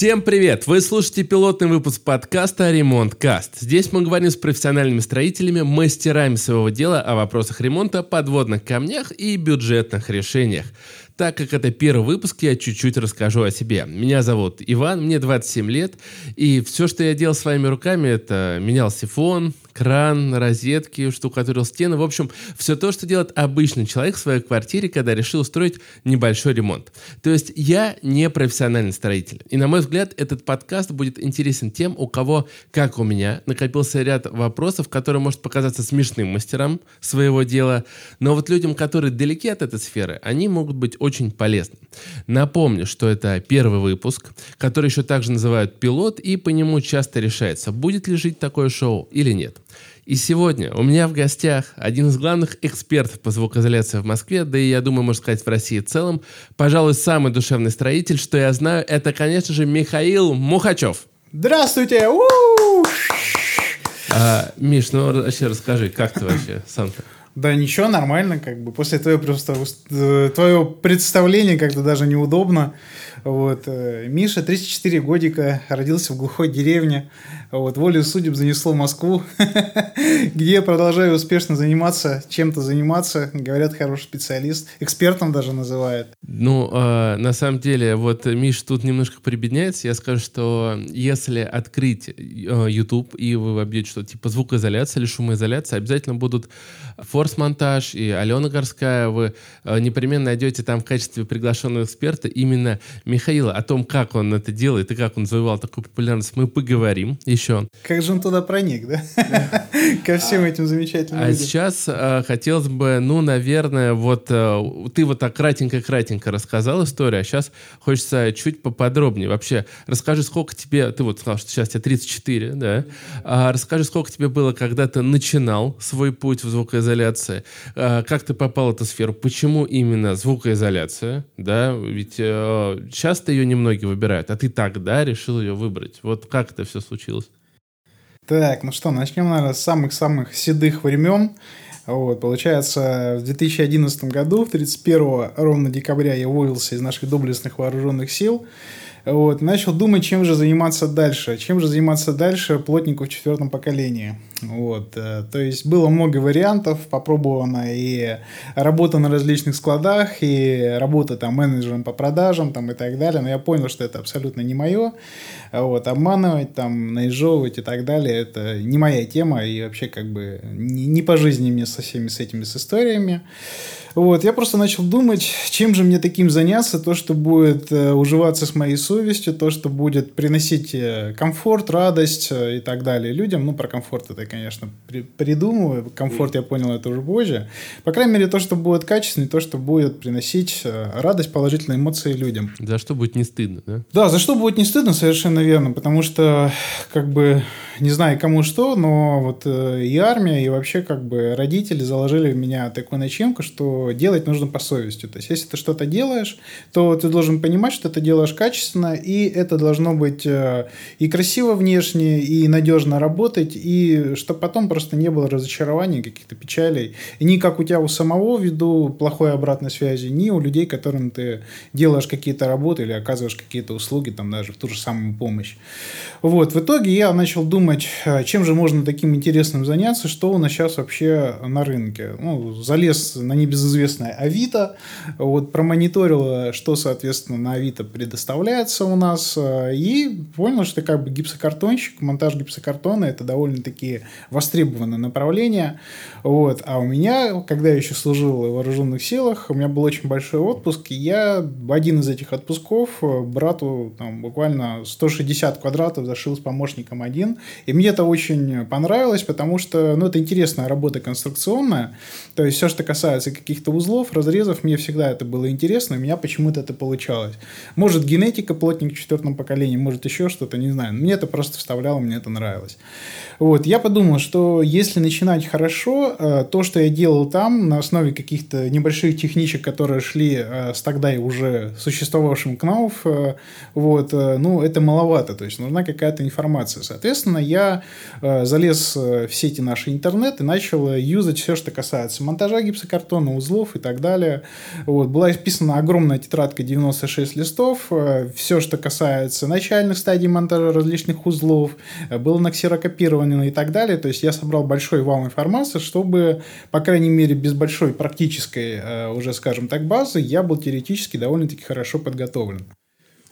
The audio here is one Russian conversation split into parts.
Всем привет! Вы слушаете пилотный выпуск подкаста «Ремонт Каст». Здесь мы говорим с профессиональными строителями, мастерами своего дела о вопросах ремонта, подводных камнях и бюджетных решениях. Так как это первый выпуск, я чуть-чуть расскажу о себе. Меня зовут Иван, мне 27 лет, и все, что я делал своими руками, это менял сифон, кран, розетки, штукатурил стены. В общем, все то, что делает обычный человек в своей квартире, когда решил устроить небольшой ремонт. То есть я не профессиональный строитель. И на мой взгляд, этот подкаст будет интересен тем, у кого, как у меня, накопился ряд вопросов, которые может показаться смешным мастерам своего дела, но вот людям, которые далеки от этой сферы, они могут быть очень полезным. Напомню, что это первый выпуск, который еще также называют пилот, и по нему часто решается, будет ли жить такое шоу или нет. И сегодня у меня в гостях один из главных экспертов по звукоизоляции в Москве, да и, я думаю, можно сказать, в России в целом, пожалуй, самый душевный строитель, что я знаю, это, конечно же, Михаил Мухачев. Здравствуйте! У-у-у! А, Миш, ну вообще расскажи, как ты вообще сам-то? Да ничего, нормально, как бы. После твоего, просто, э, твоего представления как-то даже неудобно. Вот. Э, Миша, 34 годика, родился в глухой деревне. Вот. Волю судеб занесло Москву, где продолжаю успешно заниматься, чем-то заниматься. Говорят, хороший специалист. Экспертом даже называют. Ну, э, на самом деле, вот Миш тут немножко прибедняется. Я скажу, что если открыть э, YouTube и вы вобьете что-то типа звукоизоляция или шумоизоляция, обязательно будут форс-монтаж и Алена Горская. Вы э, непременно найдете там в качестве приглашенного эксперта именно Михаила, о том, как он это делает и как он завоевал такую популярность, мы поговорим еще. Как же он туда проник, да? Ко всем этим замечательным А сейчас э, хотелось бы, ну, наверное, вот э, ты вот так кратенько-кратенько рассказал историю, а сейчас хочется чуть поподробнее. Вообще, расскажи, сколько тебе, ты вот сказал, что сейчас тебе 34, да? А расскажи, сколько тебе было, когда ты начинал свой путь в звукоизоляции? А, как ты попал в эту сферу? Почему именно звукоизоляция, да? Ведь э, часто ее немногие выбирают, а ты тогда решил ее выбрать. Вот как это все случилось? Так, ну что, начнем, наверное, с самых-самых седых времен. Вот, получается, в 2011 году, 31 ровно декабря, я уволился из наших доблестных вооруженных сил. Вот, начал думать, чем же заниматься дальше. Чем же заниматься дальше плотнику в четвертом поколении. Вот, э, то есть было много вариантов, попробовано и работа на различных складах, и работа там менеджером по продажам там, и так далее, но я понял, что это абсолютно не мое. Вот, обманывать, там, наезжевывать и так далее, это не моя тема, и вообще как бы не, не по жизни мне со всеми с этими с историями. Вот, я просто начал думать, чем же мне таким заняться, то, что будет э, уживаться с моей совестью, то, что будет приносить э, комфорт, радость э, и так далее людям. Ну, про комфорт это, конечно, при, придумываю. Комфорт, я понял, это уже позже. По крайней мере, то, что будет качественно, то, что будет приносить э, радость, положительные эмоции людям. За что будет не стыдно, да? Да, за что будет не стыдно, совершенно верно, потому что, как бы, не знаю кому что, но вот э, и армия, и вообще, как бы, родители заложили в меня такую начинку, что делать нужно по совести. То есть, если ты что-то делаешь, то ты должен понимать, что ты делаешь качественно, и это должно быть э, и красиво внешне, и надежно работать, и чтобы потом просто не было разочарований, каких-то печалей. И ни как у тебя у самого ввиду плохой обратной связи, ни у людей, которым ты делаешь какие-то работы или оказываешь какие-то услуги, там даже в ту же самую помощь. Вот, в итоге я начал думать, э, чем же можно таким интересным заняться, что у нас сейчас вообще на рынке. Ну, залез на небезызвестный известная Авито, вот промониторила, что, соответственно, на Авито предоставляется у нас, э, и понял, что как бы гипсокартонщик, монтаж гипсокартона – это довольно-таки востребованное направление. Вот. А у меня, когда я еще служил в вооруженных силах, у меня был очень большой отпуск, и я в один из этих отпусков э, брату там, буквально 160 квадратов зашил с помощником один, и мне это очень понравилось, потому что ну, это интересная работа конструкционная, то есть все, что касается каких каких-то узлов, разрезов, мне всегда это было интересно, у меня почему-то это получалось. Может, генетика плотник в четвертом поколении, может, еще что-то, не знаю. Мне это просто вставляло, мне это нравилось. Вот, я подумал, что если начинать хорошо, э, то, что я делал там, на основе каких-то небольших техничек, которые шли э, с тогда и уже существовавшим КНАУФ, э, вот, ну, это маловато, то есть нужна какая-то информация. Соответственно, я залез в сети нашей интернет и начал юзать все, что касается монтажа гипсокартона, узлов и так далее. Вот. Была исписана огромная тетрадка 96 листов. Все, что касается начальных стадий монтажа различных узлов, было наксерокопировано и так далее. То есть я собрал большой вал информации, чтобы, по крайней мере, без большой практической, уже, скажем так, базы, я был теоретически довольно-таки хорошо подготовлен.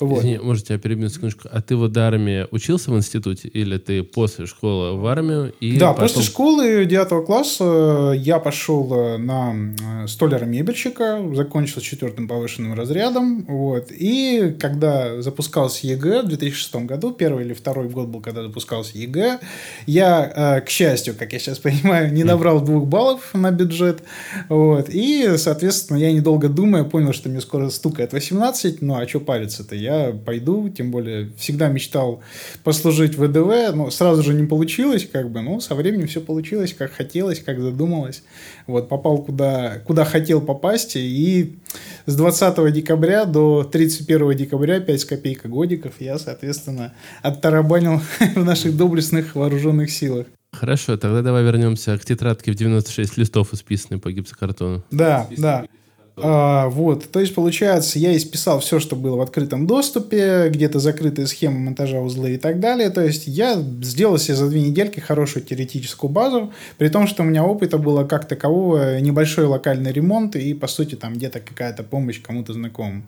Вот. Извини, может, тебя перебью секундочку. А ты вот до армии учился в институте или ты после школы в армию? И да, потом... после школы 9 класса я пошел э, на э, столяра-мебельщика, закончил четвертым повышенным разрядом. Вот. И когда запускался ЕГЭ в 2006 году, первый или второй год был, когда запускался ЕГЭ, я, э, к счастью, как я сейчас понимаю, не набрал двух баллов на бюджет. Вот. И, соответственно, я недолго думая понял, что мне скоро стукает 18, ну а что париться-то? Я я пойду, тем более всегда мечтал послужить в ВДВ, но сразу же не получилось, как бы, ну, со временем все получилось, как хотелось, как задумалось. Вот, попал куда, куда хотел попасть, и с 20 декабря до 31 декабря 5 с копейка годиков я, соответственно, оттарабанил в наших доблестных вооруженных силах. Хорошо, тогда давай вернемся к тетрадке в 96 листов, исписанной по гипсокартону. Да, да. А, вот, то есть, получается, я исписал все, что было в открытом доступе, где-то закрытые схемы монтажа узлы и так далее. То есть, я сделал себе за две недельки хорошую теоретическую базу, при том, что у меня опыта было как такового небольшой локальный ремонт и, по сути, там где-то какая-то помощь кому-то знакомому.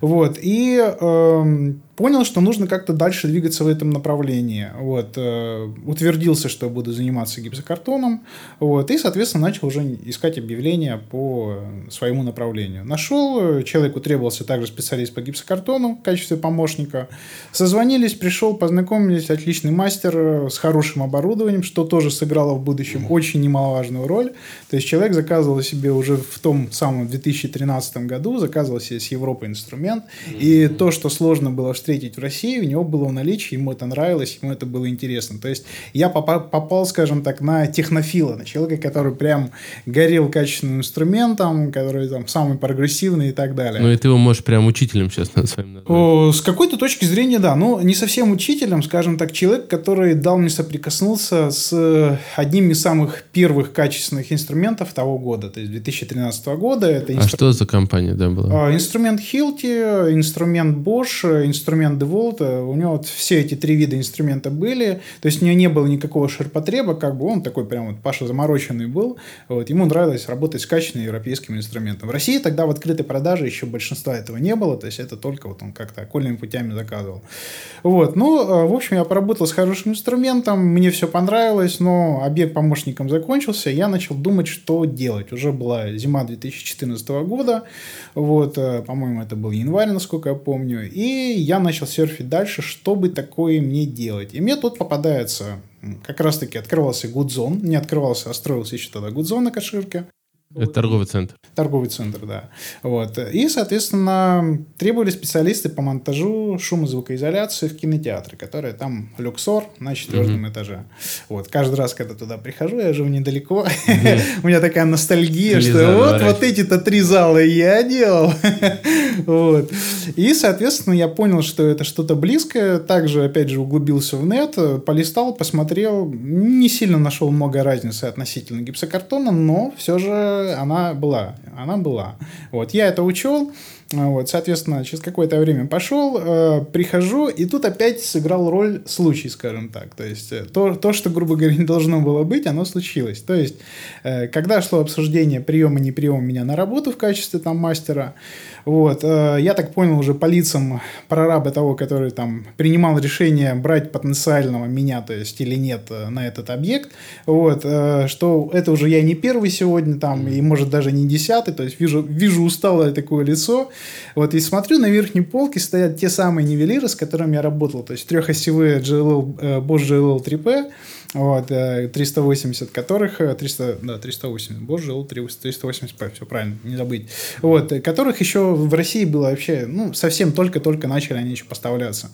Вот, и э, понял, что нужно как-то дальше двигаться в этом направлении. Вот, э, утвердился, что буду заниматься гипсокартоном. Вот, и, соответственно, начал уже искать объявления по своему направлению. Нашел, человеку требовался также специалист по гипсокартону в качестве помощника. Созвонились, пришел, познакомились, отличный мастер с хорошим оборудованием, что тоже сыграло в будущем очень немаловажную роль. То есть человек заказывал себе уже в том самом 2013 году, заказывал себе с Европы инструмент. И то, что сложно было встретить в России, у него было в наличии, ему это нравилось, ему это было интересно. То есть я попал, скажем так, на технофила, на человека, который прям горел качественным инструментом, который там самый прогрессивный и так далее. Ну и ты его можешь прям учителем сейчас на своем О, С какой-то точки зрения, да. Ну, не совсем учителем, скажем так, человек, который дал мне соприкоснуться с одним из самых первых качественных инструментов того года, то есть 2013 года. Это инстру... А что за компания да, была? А, инструмент Hilti, инструмент Bosch, инструмент инструмент DeWalt, у него вот все эти три вида инструмента были, то есть у него не было никакого ширпотреба, как бы он такой прям вот Паша замороченный был, вот, ему нравилось работать с качественным европейским инструментом. В России тогда в открытой продаже еще большинства этого не было, то есть это только вот он как-то окольными путями заказывал. Вот, ну, э, в общем, я поработал с хорошим инструментом, мне все понравилось, но объект помощником закончился, я начал думать, что делать. Уже была зима 2014 года, вот, э, по-моему, это был январь, насколько я помню, и я начал серфить дальше, что бы такое мне делать. И мне тут попадается, как раз-таки открывался Гудзон, не открывался, а строился еще тогда Гудзон на Каширке. Это торговый центр. Торговый центр, да. Вот. И, соответственно, требовали специалисты по монтажу шумозвукоизоляции в кинотеатре, который там люксор на четвертом mm-hmm. этаже. Вот. Каждый раз, когда туда прихожу, я живу недалеко, mm-hmm. у меня такая ностальгия, что вот, вот эти-то три зала я делал. вот. И, соответственно, я понял, что это что-то близкое. Также, опять же, углубился в нет, полистал, посмотрел. Не сильно нашел много разницы относительно гипсокартона, но все же она была. Она была. Вот, я это учел. Вот, соответственно, через какое-то время пошел, э, прихожу, и тут опять сыграл роль случай, скажем так. То есть, э, то, то, что, грубо говоря, не должно было быть, оно случилось. То есть, э, когда шло обсуждение приема, не приема меня на работу в качестве там мастера, вот, э, я так понял уже по лицам прораба того, который там принимал решение брать потенциального меня, то есть, или нет э, на этот объект, вот, э, что это уже я не первый сегодня там, и может даже не десятый, то есть, вижу, вижу усталое такое лицо, вот, и смотрю, на верхней полке стоят те самые нивелиры, с которыми я работал. То есть, трехосевые GLL, э, Bosch GLL 3P, вот, 380 э, которых, 300, э, да, 380, боже, 380, все правильно, не забыть, вот, которых еще в России было вообще, ну, совсем только-только начали они еще поставляться,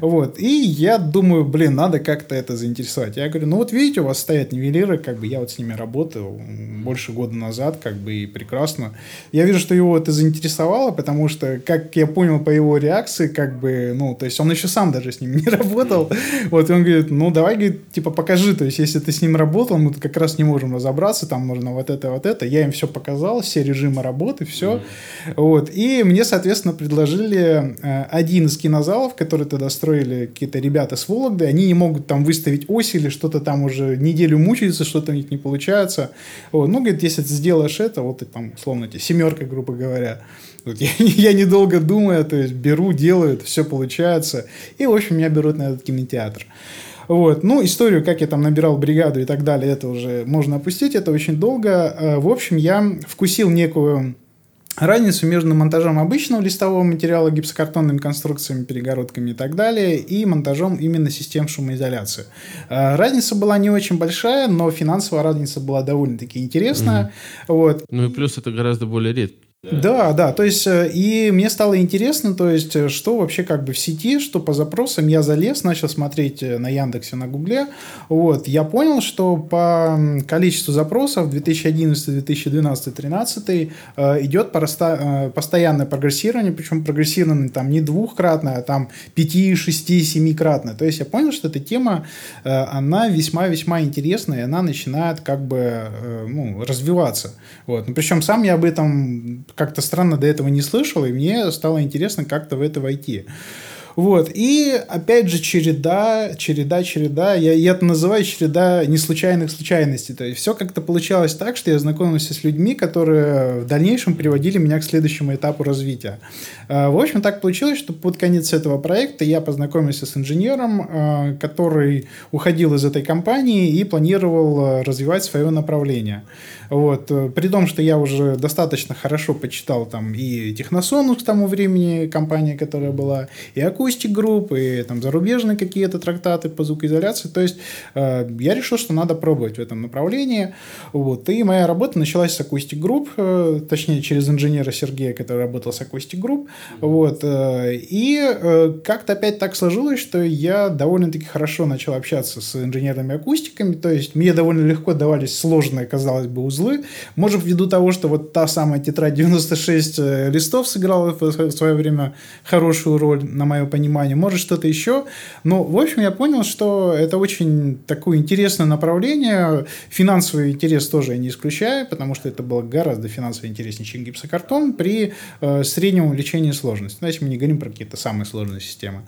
вот, и я думаю, блин, надо как-то это заинтересовать, я говорю, ну, вот видите, у вас стоят нивелиры, как бы я вот с ними работал больше года назад, как бы, и прекрасно. Я вижу, что его это заинтересовало, потому что, как я понял по его реакции, как бы, ну, то есть он еще сам даже с ним не работал. Вот, и он говорит, ну, давай, говорит, типа, покажи, то есть, если ты с ним работал, мы как раз не можем разобраться, там нужно вот это, вот это. Я им все показал, все режимы работы, все. Вот, и мне, соответственно, предложили э, один из кинозалов, который тогда строили какие-то ребята с Вологды, они не могут там выставить ось или что-то там уже неделю мучаются, что-то у них не получается. Вот, ну, говорит, если ты сделаешь это, вот ты там, условно, тебе семерка, грубо говоря, вот я, я недолго думаю, то есть беру, делаю, все получается. И, в общем, меня берут на этот кинотеатр. Вот. Ну, историю, как я там набирал бригаду и так далее, это уже можно опустить, это очень долго. Э, в общем, я вкусил некую разницу между монтажом обычного листового материала гипсокартонными конструкциями, перегородками и так далее, и монтажом именно систем шумоизоляции. Э, разница была не очень большая, но финансовая разница была довольно-таки интересная. Угу. Вот. Ну и плюс это гораздо более редко. Да, да, то есть, э, и мне стало интересно, то есть, э, что вообще как бы в сети, что по запросам. Я залез, начал смотреть э, на Яндексе, на Гугле, вот, я понял, что по количеству запросов 2011, 2012, 2013 идет постоянное прогрессирование, причем прогрессирование там не двухкратное, а там 5, 6, 7 кратное, то есть, я понял, что эта тема, она весьма-весьма интересная, и она начинает как бы, ну, развиваться, вот, ну, причем сам я об этом как-то странно до этого не слышал, и мне стало интересно как-то в это войти. Вот. И опять же череда, череда, череда. Я, я это называю череда неслучайных случайностей. То есть все как-то получалось так, что я знакомился с людьми, которые в дальнейшем приводили меня к следующему этапу развития. А, в общем, так получилось, что под конец этого проекта я познакомился с инженером, а, который уходил из этой компании и планировал а, развивать свое направление. Вот. Э, при том, что я уже достаточно хорошо почитал там и Техносону к тому времени, компания, которая была, и Acoustic Group, и там зарубежные какие-то трактаты по звукоизоляции. То есть э, я решил, что надо пробовать в этом направлении. Вот. И моя работа началась с Acoustic Group, э, точнее, через инженера Сергея, который работал с Acoustic Group. Вот. Э, и э, как-то опять так сложилось, что я довольно-таки хорошо начал общаться с инженерными акустиками. То есть мне довольно легко давались сложные, казалось бы, узлы. Может, ввиду того, что вот та самая тетрадь 96 э, листов сыграла в свое время хорошую роль, на мое понимание. Может, что-то еще. Но, в общем, я понял, что это очень такое интересное направление. Финансовый интерес тоже я не исключаю, потому что это было гораздо финансово интереснее, чем гипсокартон при э, среднем увеличении сложности. Давайте мы не говорим про какие-то самые сложные системы.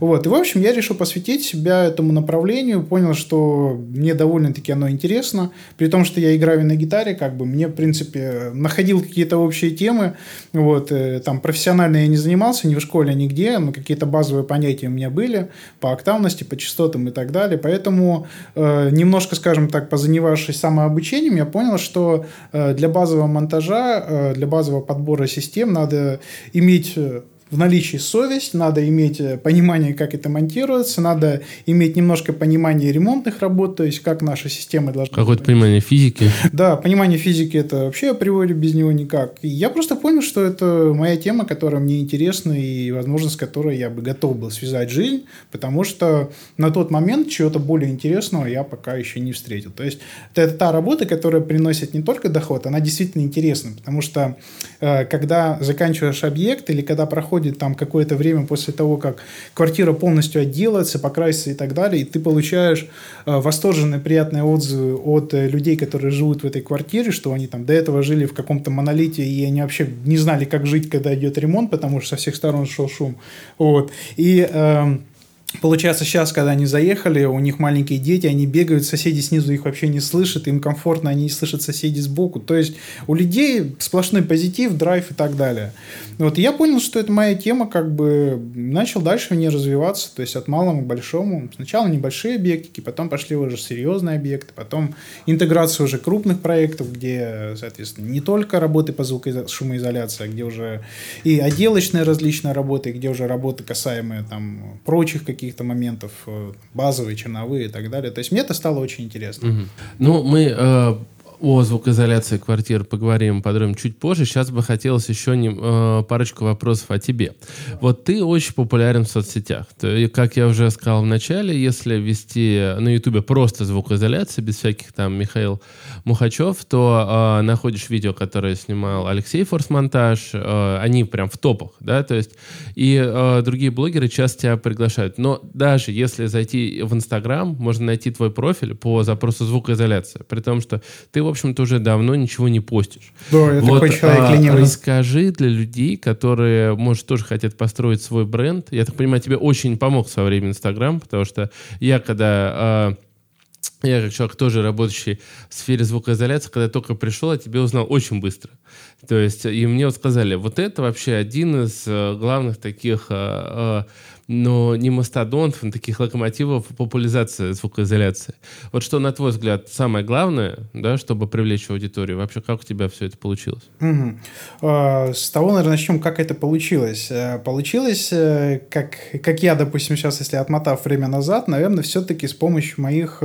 Вот. И, в общем, я решил посвятить себя этому направлению. Понял, что мне довольно-таки оно интересно. При том, что я играю на гитаре, гитаре, как бы мне, в принципе, находил какие-то общие темы. Вот, э, там профессионально я не занимался ни в школе, нигде, но какие-то базовые понятия у меня были по октавности, по частотам и так далее. Поэтому э, немножко, скажем так, позанимавшись самообучением, я понял, что э, для базового монтажа, э, для базового подбора систем надо иметь э, в наличии совесть, надо иметь э, понимание, как это монтируется, надо иметь немножко понимание ремонтных работ, то есть как наши системы должны... Какое-то понимание физики. Да, понимание физики это вообще априори без него никак. И я просто понял, что это моя тема, которая мне интересна и, возможно, с которой я бы готов был связать жизнь, потому что на тот момент чего-то более интересного я пока еще не встретил. То есть это та работа, которая приносит не только доход, она действительно интересна, потому что э, когда заканчиваешь объект или когда проходит проходит там какое-то время после того, как квартира полностью отделается, покрасится и так далее, и ты получаешь э, восторженные, приятные отзывы от э, людей, которые живут в этой квартире, что они там до этого жили в каком-то монолите, и они вообще не знали, как жить, когда идет ремонт, потому что со всех сторон шел шум. Вот. И э, Получается, сейчас, когда они заехали, у них маленькие дети, они бегают, соседи снизу их вообще не слышат, им комфортно, они не слышат соседей сбоку. То есть у людей сплошной позитив, драйв и так далее. Вот я понял, что это моя тема, как бы начал дальше в ней развиваться, то есть от малого к большому. Сначала небольшие объектики, потом пошли уже серьезные объекты, потом интеграция уже крупных проектов, где, соответственно, не только работы по звукоизоляции, а где уже и отделочные различные работы, где уже работы касаемые там прочих каких каких-то моментов, э, базовые, черновые и так далее. То есть мне это стало очень интересно. Угу. Ну, мы э, О звукоизоляции квартир поговорим подробно чуть позже. Сейчас бы хотелось еще не, э, парочку вопросов о тебе. Вот ты очень популярен в соцсетях. Ты, как я уже сказал в начале, если вести на Ютубе просто звукоизоляция, без всяких там Михаил Мухачев, то э, находишь видео, которое снимал Алексей Форс-монтаж, э, они прям в топах, да, то есть и э, другие блогеры часто тебя приглашают. Но даже если зайти в Инстаграм, можно найти твой профиль по запросу звукоизоляция, при том, что ты общем-то, уже давно ничего не постишь. Да, я вот, такой человек а, ленивый. Расскажи для людей, которые, может, тоже хотят построить свой бренд. Я так понимаю, тебе очень помог в свое время Инстаграм, потому что я, когда... А, я как человек тоже работающий в сфере звукоизоляции, когда только пришел, я тебе узнал очень быстро. То есть, и мне вот сказали, вот это вообще один из э, главных таких а, а, но не мастодонтов, но таких локомотивов популяризации звукоизоляции. Вот что, на твой взгляд, самое главное, да, чтобы привлечь аудиторию? Вообще, как у тебя все это получилось? Угу. С того, наверное, начнем, как это получилось. Э, получилось, э, как, как я, допустим, сейчас, если отмотав время назад, наверное, все-таки с помощью моих,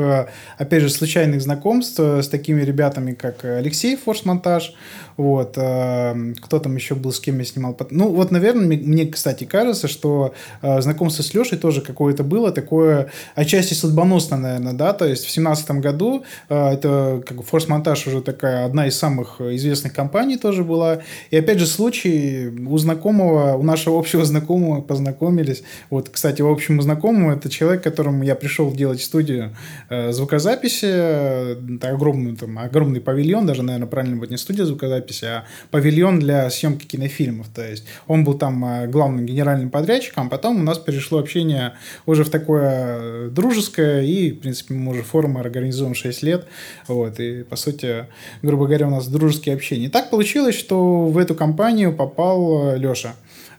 опять же, случайных знакомств с такими ребятами, как Алексей Форс-монтаж, вот. Кто там еще был, с кем я снимал? Ну, вот, наверное, мне, кстати, кажется, что знакомство с Лешей тоже какое-то было, такое отчасти судьбоносное, наверное, да, то есть в семнадцатом году э, это как бы форс-монтаж уже такая одна из самых известных компаний тоже была, и опять же случай у знакомого, у нашего общего знакомого познакомились, вот, кстати, у общему знакомому это человек, которому я пришел делать студию э, звукозаписи, это огромный, там, огромный павильон, даже, наверное, правильно будет не студия звукозаписи, а павильон для съемки кинофильмов, то есть он был там э, главным генеральным подрядчиком, а потом у нас перешло общение уже в такое дружеское, и, в принципе, мы уже форумы организуем 6 лет, вот, и, по сути, грубо говоря, у нас дружеские общения. И так получилось, что в эту компанию попал Леша.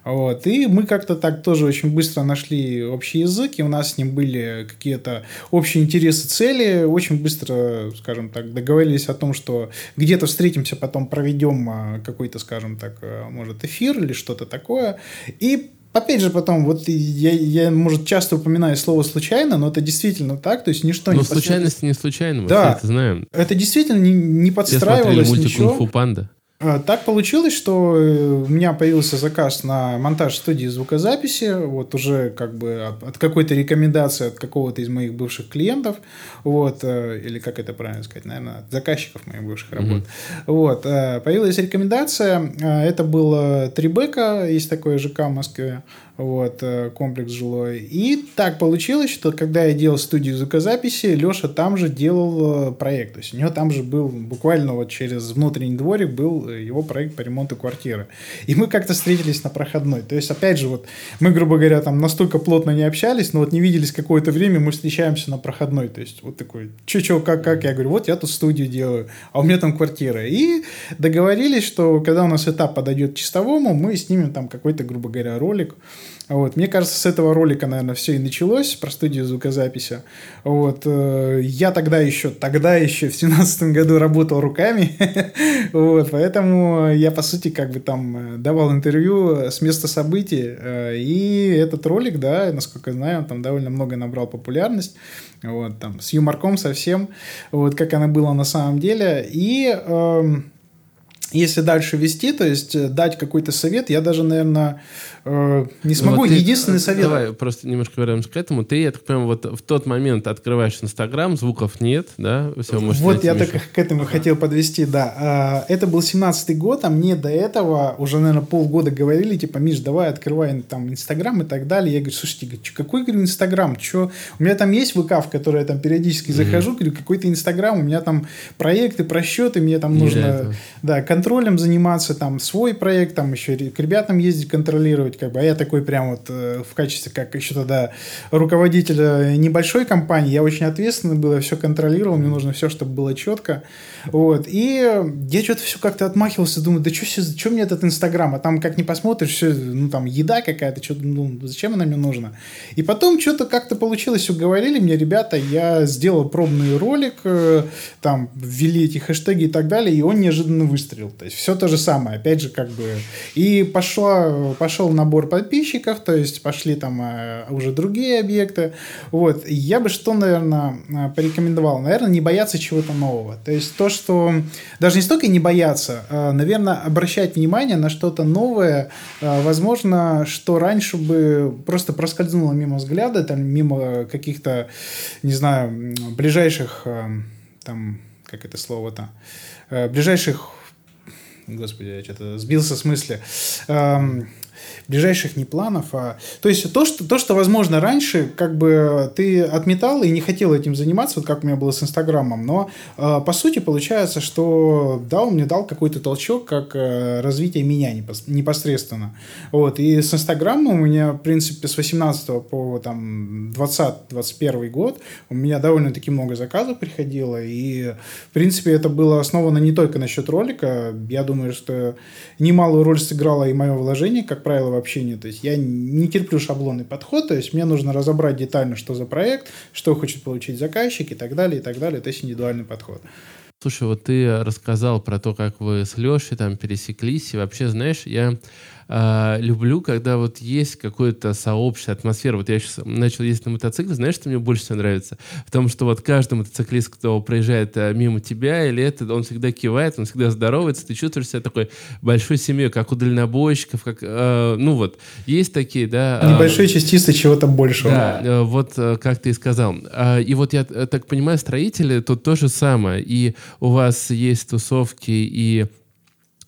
Вот. И мы как-то так тоже очень быстро нашли общий язык, и у нас с ним были какие-то общие интересы, цели. Очень быстро, скажем так, договорились о том, что где-то встретимся, потом проведем а, какой-то, скажем так, а, может, эфир или что-то такое. И Опять же, потом, вот я, я, может, часто упоминаю слово случайно, но это действительно так, то есть ничто но не... Но случайность не случайно, мы да, это знаем. Это действительно не, не подстраивалось Все мультик «Кунг-фу панда». А, так получилось, что э, у меня появился заказ на монтаж студии звукозаписи, вот уже как бы от какой-то рекомендации от какого-то из моих бывших клиентов, вот, э, или как это правильно сказать, наверное, от заказчиков моих бывших работ. Mm-hmm. Вот, э, появилась рекомендация, это было Трибека, есть такое ЖК в Москве, вот, э, комплекс жилой. И так получилось, что когда я делал студию звукозаписи, Леша там же делал э, проект. То есть у него там же был, буквально вот через внутренний дворик был э, его проект по ремонту квартиры. И мы как-то встретились на проходной. То есть, опять же, вот мы, грубо говоря, там настолько плотно не общались, но вот не виделись какое-то время, мы встречаемся на проходной. То есть, вот такой, че, че, как, как? Я говорю, вот я тут студию делаю, а у меня там квартира. И договорились, что когда у нас этап подойдет чистовому, мы снимем там какой-то, грубо говоря, ролик, вот. Мне кажется, с этого ролика, наверное, все и началось, про студию звукозаписи. Вот. Э, я тогда еще, тогда еще в семнадцатом году работал руками, вот, поэтому я, по сути, как бы там э, давал интервью с места событий, э, и этот ролик, да, насколько я знаю, он там довольно много набрал популярность, вот, там, с юморком совсем, вот, как оно было на самом деле, и... Эм, если дальше вести, то есть дать какой-то совет, я даже, наверное, Э, не смогу. Вот ты, Единственный совет. Давай просто немножко вернемся к этому. Ты, я так понимаю, вот в тот момент открываешь Инстаграм, звуков нет, да? Все, вот я так к этому хотел подвести, да. А, это был 17-й год, а мне до этого уже, наверное, полгода говорили, типа, Миш, давай открывай там Инстаграм и так далее. Я говорю, слушайте, какой, говорю, Инстаграм? Че? У меня там есть ВК, в который я там периодически захожу, говорю, какой-то Инстаграм, у меня там проекты, просчеты, мне там нужно, да, контролем заниматься, там свой проект, там еще к ребятам ездить контролировать как бы, а я такой прям вот э, в качестве, как еще тогда руководителя небольшой компании, я очень ответственный был, я все контролировал, мне нужно все, чтобы было четко, вот, и я что-то все как-то отмахивался, думаю, да что мне этот Инстаграм, а там как не посмотришь, все, ну, там, еда какая-то, что ну, зачем она мне нужна? И потом что-то как-то получилось, уговорили мне ребята, я сделал пробный ролик, э, там, ввели эти хэштеги и так далее, и он неожиданно выстрелил. Жил. То есть все то же самое, опять же, как бы. И пошло, пошел набор подписчиков, то есть пошли там э, уже другие объекты. Вот. Я бы что, наверное, э, порекомендовал? Наверное, не бояться чего-то нового. То есть то, что даже не столько не бояться, а, наверное, обращать внимание на что-то новое, возможно, что раньше бы просто проскользнуло мимо взгляда, там, мимо каких-то, не знаю, ближайших, там, как это слово-то, ближайших Господи, я что-то сбился с мысли ближайших не планов, а... То есть то что, то, что, возможно, раньше как бы ты отметал и не хотел этим заниматься, вот как у меня было с Инстаграмом, но э, по сути получается, что да, он мне дал какой-то толчок, как э, развитие меня непосредственно. Вот, и с Инстаграмом у меня, в принципе, с 18 по там 20-21 год у меня довольно-таки много заказов приходило, и, в принципе, это было основано не только насчет ролика, я думаю, что немалую роль сыграло и мое вложение, как правило, в общении. То есть я не терплю шаблонный подход, то есть мне нужно разобрать детально, что за проект, что хочет получить заказчик и так далее, и так далее. То есть индивидуальный подход. Слушай, вот ты рассказал про то, как вы с Лешей там пересеклись, и вообще, знаешь, я э, люблю, когда вот есть какое-то сообщество, атмосфера. Вот я сейчас начал ездить на мотоцикле, знаешь, что мне больше всего нравится? Потому что вот каждый мотоциклист, кто проезжает э, мимо тебя или это, он всегда кивает, он всегда здоровается, ты чувствуешь себя такой большой семьей, как у дальнобойщиков, как, э, ну вот, есть такие, да. Э, Небольшие частицы чего-то большего. Да, э, вот э, как ты и сказал. Э, и вот я так понимаю, строители тут то же самое. И у вас есть тусовки и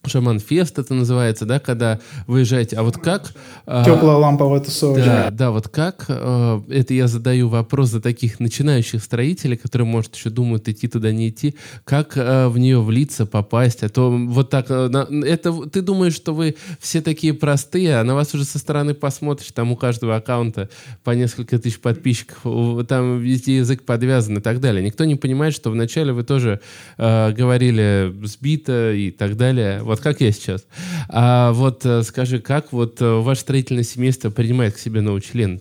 Шаман Фест это называется, да, когда выезжаете. А вот как... Теплая а, ламповая тусовочка. Да, да, вот как... А, это я задаю вопрос за таких начинающих строителей, которые, может, еще думают идти туда, не идти. Как а, в нее влиться, попасть? А то вот так... А, это ты думаешь, что вы все такие простые, а на вас уже со стороны посмотришь, там у каждого аккаунта по несколько тысяч подписчиков, там везде язык подвязан и так далее. Никто не понимает, что вначале вы тоже а, говорили сбито и так далее вот как я сейчас. А вот э, скажи, как вот э, ваше строительное семейство принимает к себе новый член?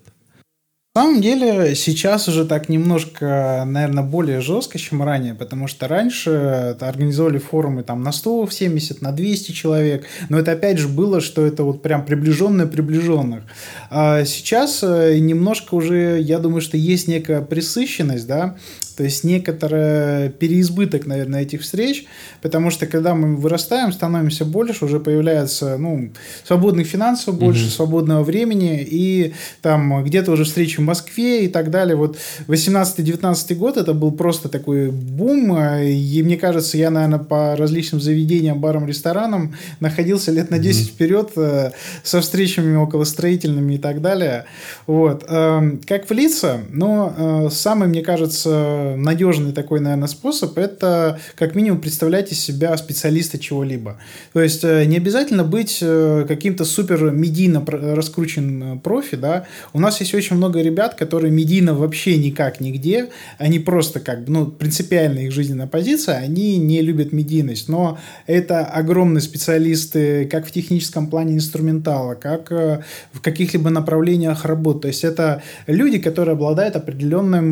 На самом деле сейчас уже так немножко, наверное, более жестко, чем ранее, потому что раньше организовали форумы там на 170, на 200 человек, но это опять же было, что это вот прям приближенное приближенных. А сейчас э, немножко уже, я думаю, что есть некая присыщенность, да, то есть некоторый переизбыток, наверное, этих встреч, потому что когда мы вырастаем, становимся больше, уже появляется ну, свободных финансов больше, mm-hmm. свободного времени, и там где-то уже встречи в Москве и так далее. Вот 18-19 год это был просто такой бум, и мне кажется, я, наверное, по различным заведениям, барам, ресторанам находился лет на 10 mm-hmm. вперед э, со встречами около строительными и так далее. Вот. Эм, как влиться? Но э, самый, мне кажется, надежный такой, наверное, способ – это как минимум представлять из себя специалиста чего-либо. То есть э, не обязательно быть э, каким-то супер медийно раскрученным э, профи, да. У нас есть очень много ребят, которые медийно вообще никак нигде, они просто как бы, ну, принципиально их жизненная позиция, они не любят медийность, но это огромные специалисты как в техническом плане инструментала, как в каких-либо направлениях работы. То есть это люди, которые обладают определенным,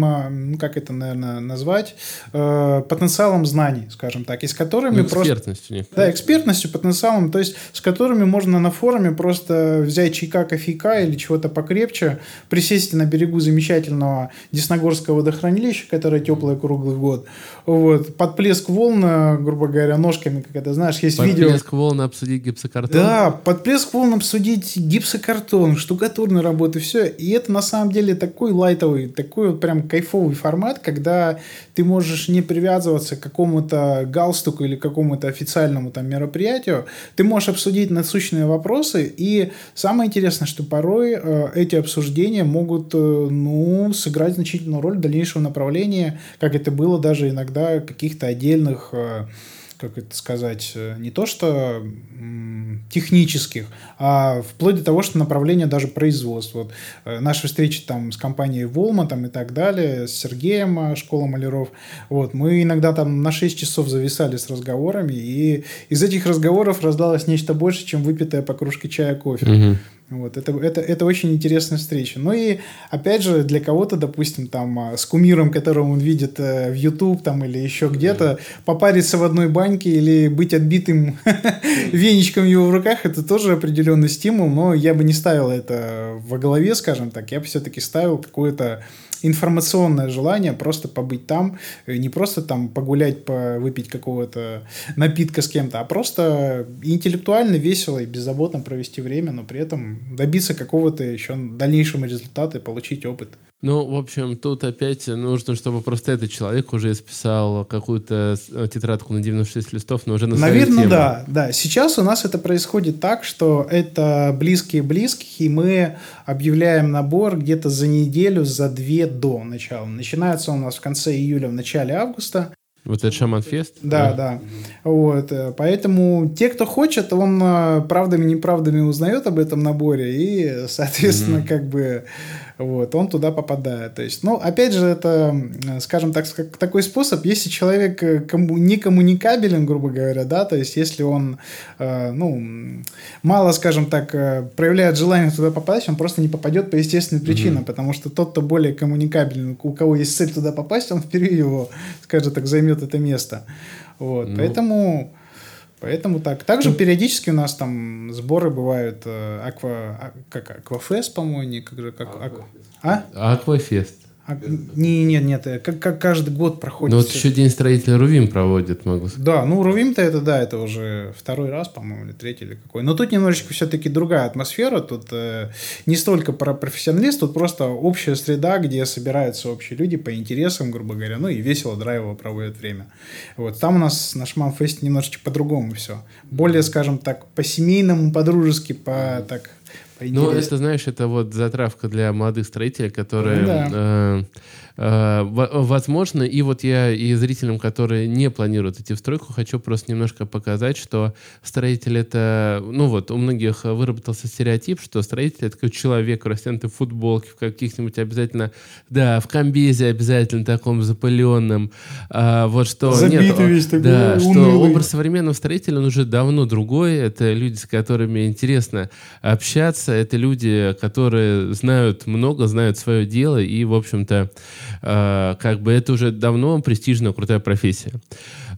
ну, как это, наверное, правильно назвать, э, потенциалом знаний, скажем так, и с которыми ну, экспертностью. просто... Да, экспертностью, потенциалом, то есть с которыми можно на форуме просто взять чайка, кофейка или чего-то покрепче, присесть на берегу замечательного Десногорского водохранилища, которое теплое круглый год, вот, под плеск волн, грубо говоря, ножками, как это, знаешь, есть под видео... Под плеск волн обсудить гипсокартон? Да, под плеск волн обсудить гипсокартон, штукатурную работу, все. И это на самом деле такой лайтовый, такой вот прям кайфовый формат, когда ты можешь не привязываться к какому-то галстуку или какому-то официальному там мероприятию, ты можешь обсудить насущные вопросы, и самое интересное, что порой э, эти обсуждения могут э, ну, сыграть значительную роль в дальнейшем направлении, как это было даже иногда каких-то отдельных э, как это сказать, э, не то что технических, а вплоть до того, что направление даже производства. Вот, э, наши встречи там с компанией Волма там и так далее, с Сергеем, э, школа маляров, вот, мы иногда там на 6 часов зависали с разговорами, и из этих разговоров раздалось нечто больше, чем выпитая по кружке чая кофе. Угу. Вот, это, это, это очень интересная встреча. Ну и, опять же, для кого-то, допустим, там, а, с кумиром, которого он видит э, в YouTube там, или еще где-то, попариться в одной баньке или быть отбитым веничком его в руках, это тоже определенный стимул, но я бы не ставил это во голове, скажем так, я бы все-таки ставил какое-то информационное желание просто побыть там, э, не просто там погулять, по, выпить какого-то напитка с кем-то, а просто интеллектуально, весело и беззаботно провести время, но при этом добиться какого-то еще дальнейшего результата и получить опыт. Ну, в общем, тут опять нужно, чтобы просто этот человек уже исписал какую-то э, тетрадку на 96 листов, но уже на Наверное, тему. да, да. Сейчас у нас это происходит так, что это близкие близких, и мы объявляем набор где-то за неделю, за две до начала. Начинается он у нас в конце июля, в начале августа. Вот это Шаман-фест? Да, да, да. Вот. Э, поэтому те, кто хочет, он э, правдами-неправдами узнает об этом наборе и, соответственно, mm-hmm. как бы вот, он туда попадает. То есть, ну, опять же, это, скажем так, такой способ, если человек э, кому, не коммуникабелен, грубо говоря, да, то есть, если он, э, ну, мало, скажем так, э, проявляет желание туда попасть, он просто не попадет по естественным причинам, mm-hmm. потому что тот, кто более коммуникабелен, у кого есть цель туда попасть, он впервые его, скажем так, займет это место. Вот, ну. поэтому... Поэтому так. Также периодически у нас там сборы бывают э, аква, а, как аквафест, по-моему, не как же как аква. А? Аквафест. А, не, нет, нет, э, как, как каждый год проходит. Ну вот еще День строителя Рувим проводит, могу сказать. Да, ну Рувим-то это, да, это уже второй раз, по-моему, или третий, или какой. Но тут немножечко все-таки другая атмосфера, тут э, не столько про профессионалист, тут просто общая среда, где собираются общие люди по интересам, грубо говоря, ну и весело, драйвово проводят время. Вот, там у нас на Шмамфесте немножечко по-другому все. Более, скажем так, по-семейному, по-дружески, по так ну, это, знаешь, это вот затравка для молодых строителей, которые... Да. Э, возможно, и вот я и зрителям, которые не планируют идти в стройку, хочу просто немножко показать, что строитель это, ну вот, у многих выработался стереотип, что строитель это человек, растянутый в футболке, в каких-нибудь обязательно, да, в комбезе обязательно таком запыленном, а, вот что... Забитый нет, весь такой Да, унылый. что образ современного строителя, он уже давно другой, это люди, с которыми интересно общаться, это люди, которые знают много, знают свое дело и, в общем-то, Э, как бы это уже давно престижная, крутая профессия.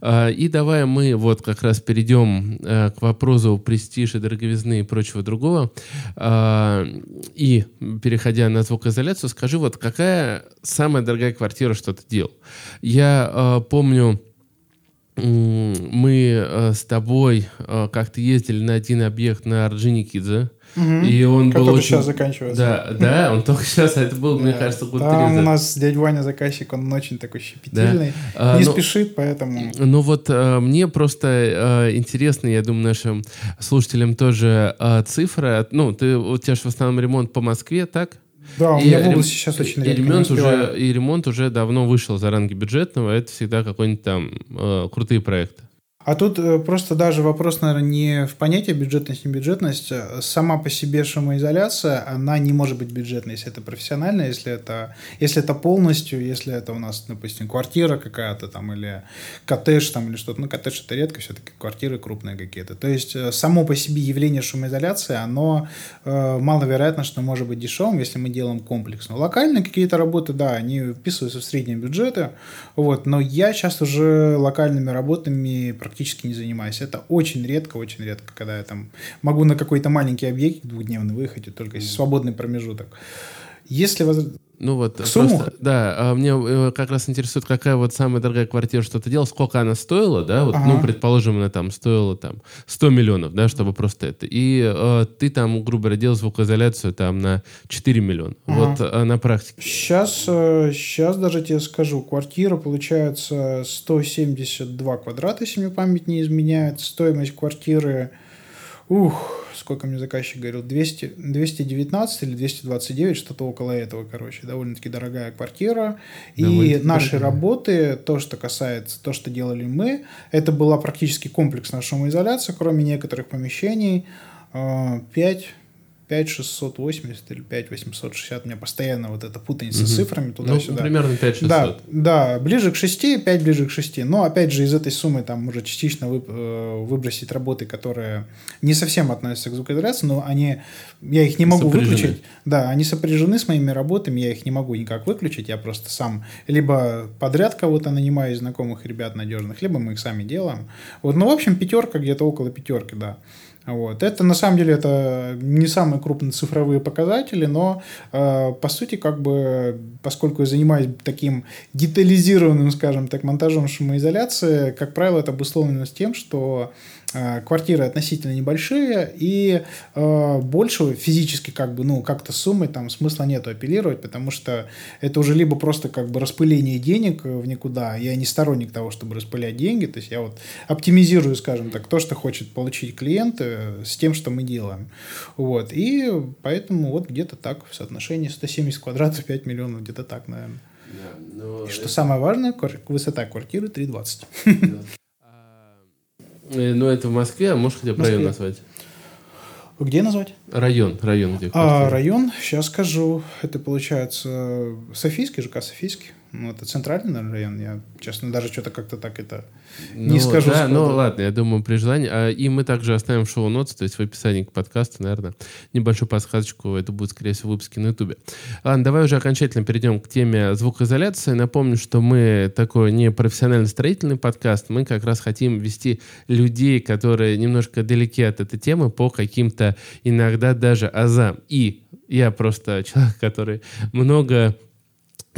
Э, и давай мы вот как раз перейдем э, к вопросу престижа, дороговизны и прочего другого. И, переходя на звукоизоляцию, скажи, вот какая самая дорогая квартира, что ты делал? Я помню, мы с тобой как-то ездили на один объект на Орджоникидзе. Угу. И он как был только очень... сейчас заканчивается. Да, да, он только сейчас, а это был, мне кажется, год Там у нас дядя Ваня заказчик, он очень такой щепетильный, не ну, спешит, поэтому... Ну вот э, мне просто э, интересно, я думаю, нашим слушателям тоже э, цифры. Ну, ты, у тебя же в основном ремонт по Москве, так? Да, у меня в области сейчас очень редко. И ремонт, уже, и ремонт уже давно вышел за ранги бюджетного, это всегда какой-нибудь там крутые проекты. А тут э, просто даже вопрос, наверное, не в понятии бюджетность, не бюджетность. Сама по себе шумоизоляция, она не может быть бюджетной, если это профессионально, если это, если это полностью, если это у нас, допустим, квартира какая-то там или коттедж там или что-то. Ну, коттедж это редко, все-таки квартиры крупные какие-то. То есть э, само по себе явление шумоизоляции, оно э, маловероятно, что может быть дешевым, если мы делаем комплексно. Локальные какие-то работы, да, они вписываются в средние бюджеты, вот, но я сейчас уже локальными работами практически практически не занимаюсь. Это очень редко, очень редко, когда я там могу на какой-то маленький объект двухдневный выехать, только если свободный промежуток. Если воз... Ну вот, К просто, да, а мне э, как раз интересует, какая вот самая дорогая квартира, что ты делал, сколько она стоила, да, вот, ну, ага. ну, предположим, она там стоила там 100 миллионов, да, чтобы просто это, и э, ты там, грубо говоря, делал звукоизоляцию там на 4 миллиона, ага. вот а на практике. Сейчас, сейчас э, даже тебе скажу, квартира получается 172 квадрата, если мне память не изменяет, стоимость квартиры, ух, сколько мне заказчик говорил, 200, 219 или 229, что-то около этого, короче, довольно-таки дорогая квартира. И наши дорогая. работы, то, что касается, то, что делали мы, это была практически комплексная шумоизоляция, кроме некоторых помещений, 5, 5680 или 5860. У меня постоянно вот эта путаница угу. с цифрами туда-сюда. Ну, примерно 5600. Да, да, ближе к 6, 5 ближе к 6. Но, опять же, из этой суммы там можно частично вы, э, выбросить работы, которые не совсем относятся к звукоизоляции, но они, я их не могу сопряжены. выключить. Да, они сопряжены с моими работами, я их не могу никак выключить. Я просто сам либо подряд кого-то нанимаю из знакомых ребят надежных, либо мы их сами делаем. Вот, ну, в общем, пятерка где-то около пятерки, да. Вот. Это на самом деле это не самые крупные цифровые показатели, но э, по сути, как бы, поскольку я занимаюсь таким детализированным, скажем так, монтажом шумоизоляции, как правило, это обусловлено с тем, что Э, квартиры относительно небольшие, и э, больше физически как бы, ну, как-то суммой там смысла нету апеллировать, потому что это уже либо просто как бы распыление денег в никуда, я не сторонник того, чтобы распылять деньги, то есть я вот оптимизирую, скажем так, то, что хочет получить клиент э, с тем, что мы делаем. Вот, и поэтому вот где-то так в соотношении 170 квадратов 5 миллионов, где-то так, наверное. Да, и что это... самое важное, высота квартиры 3,20. Э, ну, это в Москве, а можешь хотя бы район назвать? Где назвать? Район, район где? А, район, сейчас скажу. Это получается Софийский, ЖК Софийский. Ну, это центральный, наверное, район. Я, честно, даже что-то как-то так это ну, не скажу. Да, ну ладно, я думаю, при желании. А, и мы также оставим шоу-ноты, то есть в описании к подкасту, наверное, небольшую подсказочку. Это будет, скорее всего, выпуски на Ютубе. Ладно, давай уже окончательно перейдем к теме звукоизоляции. Напомню, что мы такой не профессионально-строительный подкаст. Мы как раз хотим вести людей, которые немножко далеки от этой темы, по каким-то иногда даже азам. И я просто человек, который много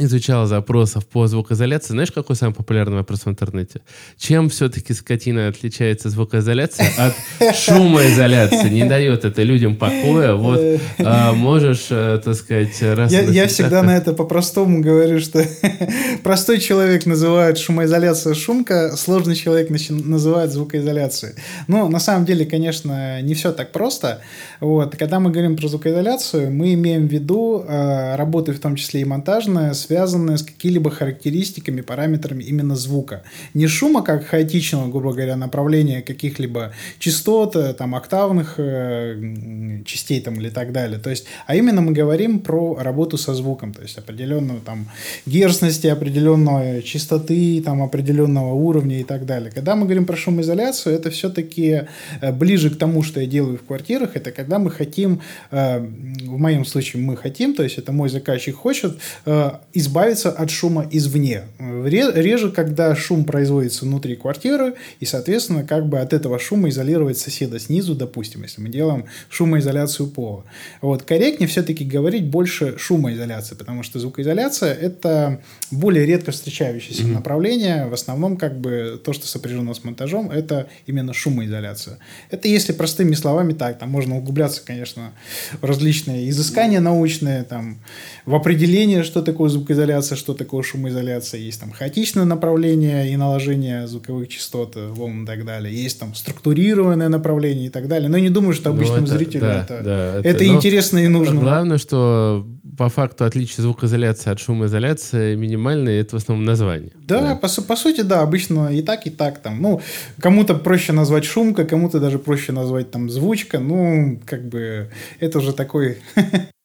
изучал запросов по звукоизоляции. Знаешь, какой самый популярный вопрос в интернете? Чем все-таки скотина отличается звукоизоляция от шумоизоляции? Не дает это людям покоя. Вот а, можешь, а, так сказать, раз Я, я всегда на это по-простому говорю, что простой человек называет шумоизоляция шумка, сложный человек называет звукоизоляцией. Но на самом деле, конечно, не все так просто. Вот. Когда мы говорим про звукоизоляцию, мы имеем в виду э, работы, в том числе и монтажные, связанные с какими-либо характеристиками, параметрами именно звука. Не шума, как хаотичного, грубо говоря, направления каких-либо частот, э, там, октавных э, частей там, или так далее. То есть, а именно мы говорим про работу со звуком, то есть определенную там герцности, определенной частоты, там, определенного уровня и так далее. Когда мы говорим про шумоизоляцию, это все-таки э, ближе к тому, что я делаю в квартирах, это когда мы хотим, э, в моем случае мы хотим, то есть это мой заказчик хочет, э, избавиться от шума извне. Реже, когда шум производится внутри квартиры, и, соответственно, как бы от этого шума изолировать соседа снизу, допустим, если мы делаем шумоизоляцию пола. Вот, корректнее все-таки говорить больше шумоизоляции, потому что звукоизоляция – это более редко встречающееся mm-hmm. направление. В основном, как бы, то, что сопряжено с монтажом, это именно шумоизоляция. Это если простыми словами так, там можно углубляться, конечно, в различные изыскания научные, там, в определение, что такое звукоизоляция, звукоизоляция, что такое шумоизоляция. Есть там хаотичное направление и наложение звуковых частот, волн и так далее. Есть там структурированное направление и так далее. Но я не думаю, что ну, обычному это, зрителю да, это, да, это, это интересно и нужно. Главное, что по факту отличие звукоизоляции от шумоизоляции минимальное, это в основном название. Да, да. По, по сути, да, обычно и так, и так там. Ну, кому-то проще назвать шумка, кому-то даже проще назвать там звучка. Ну, как бы, это уже такой Э,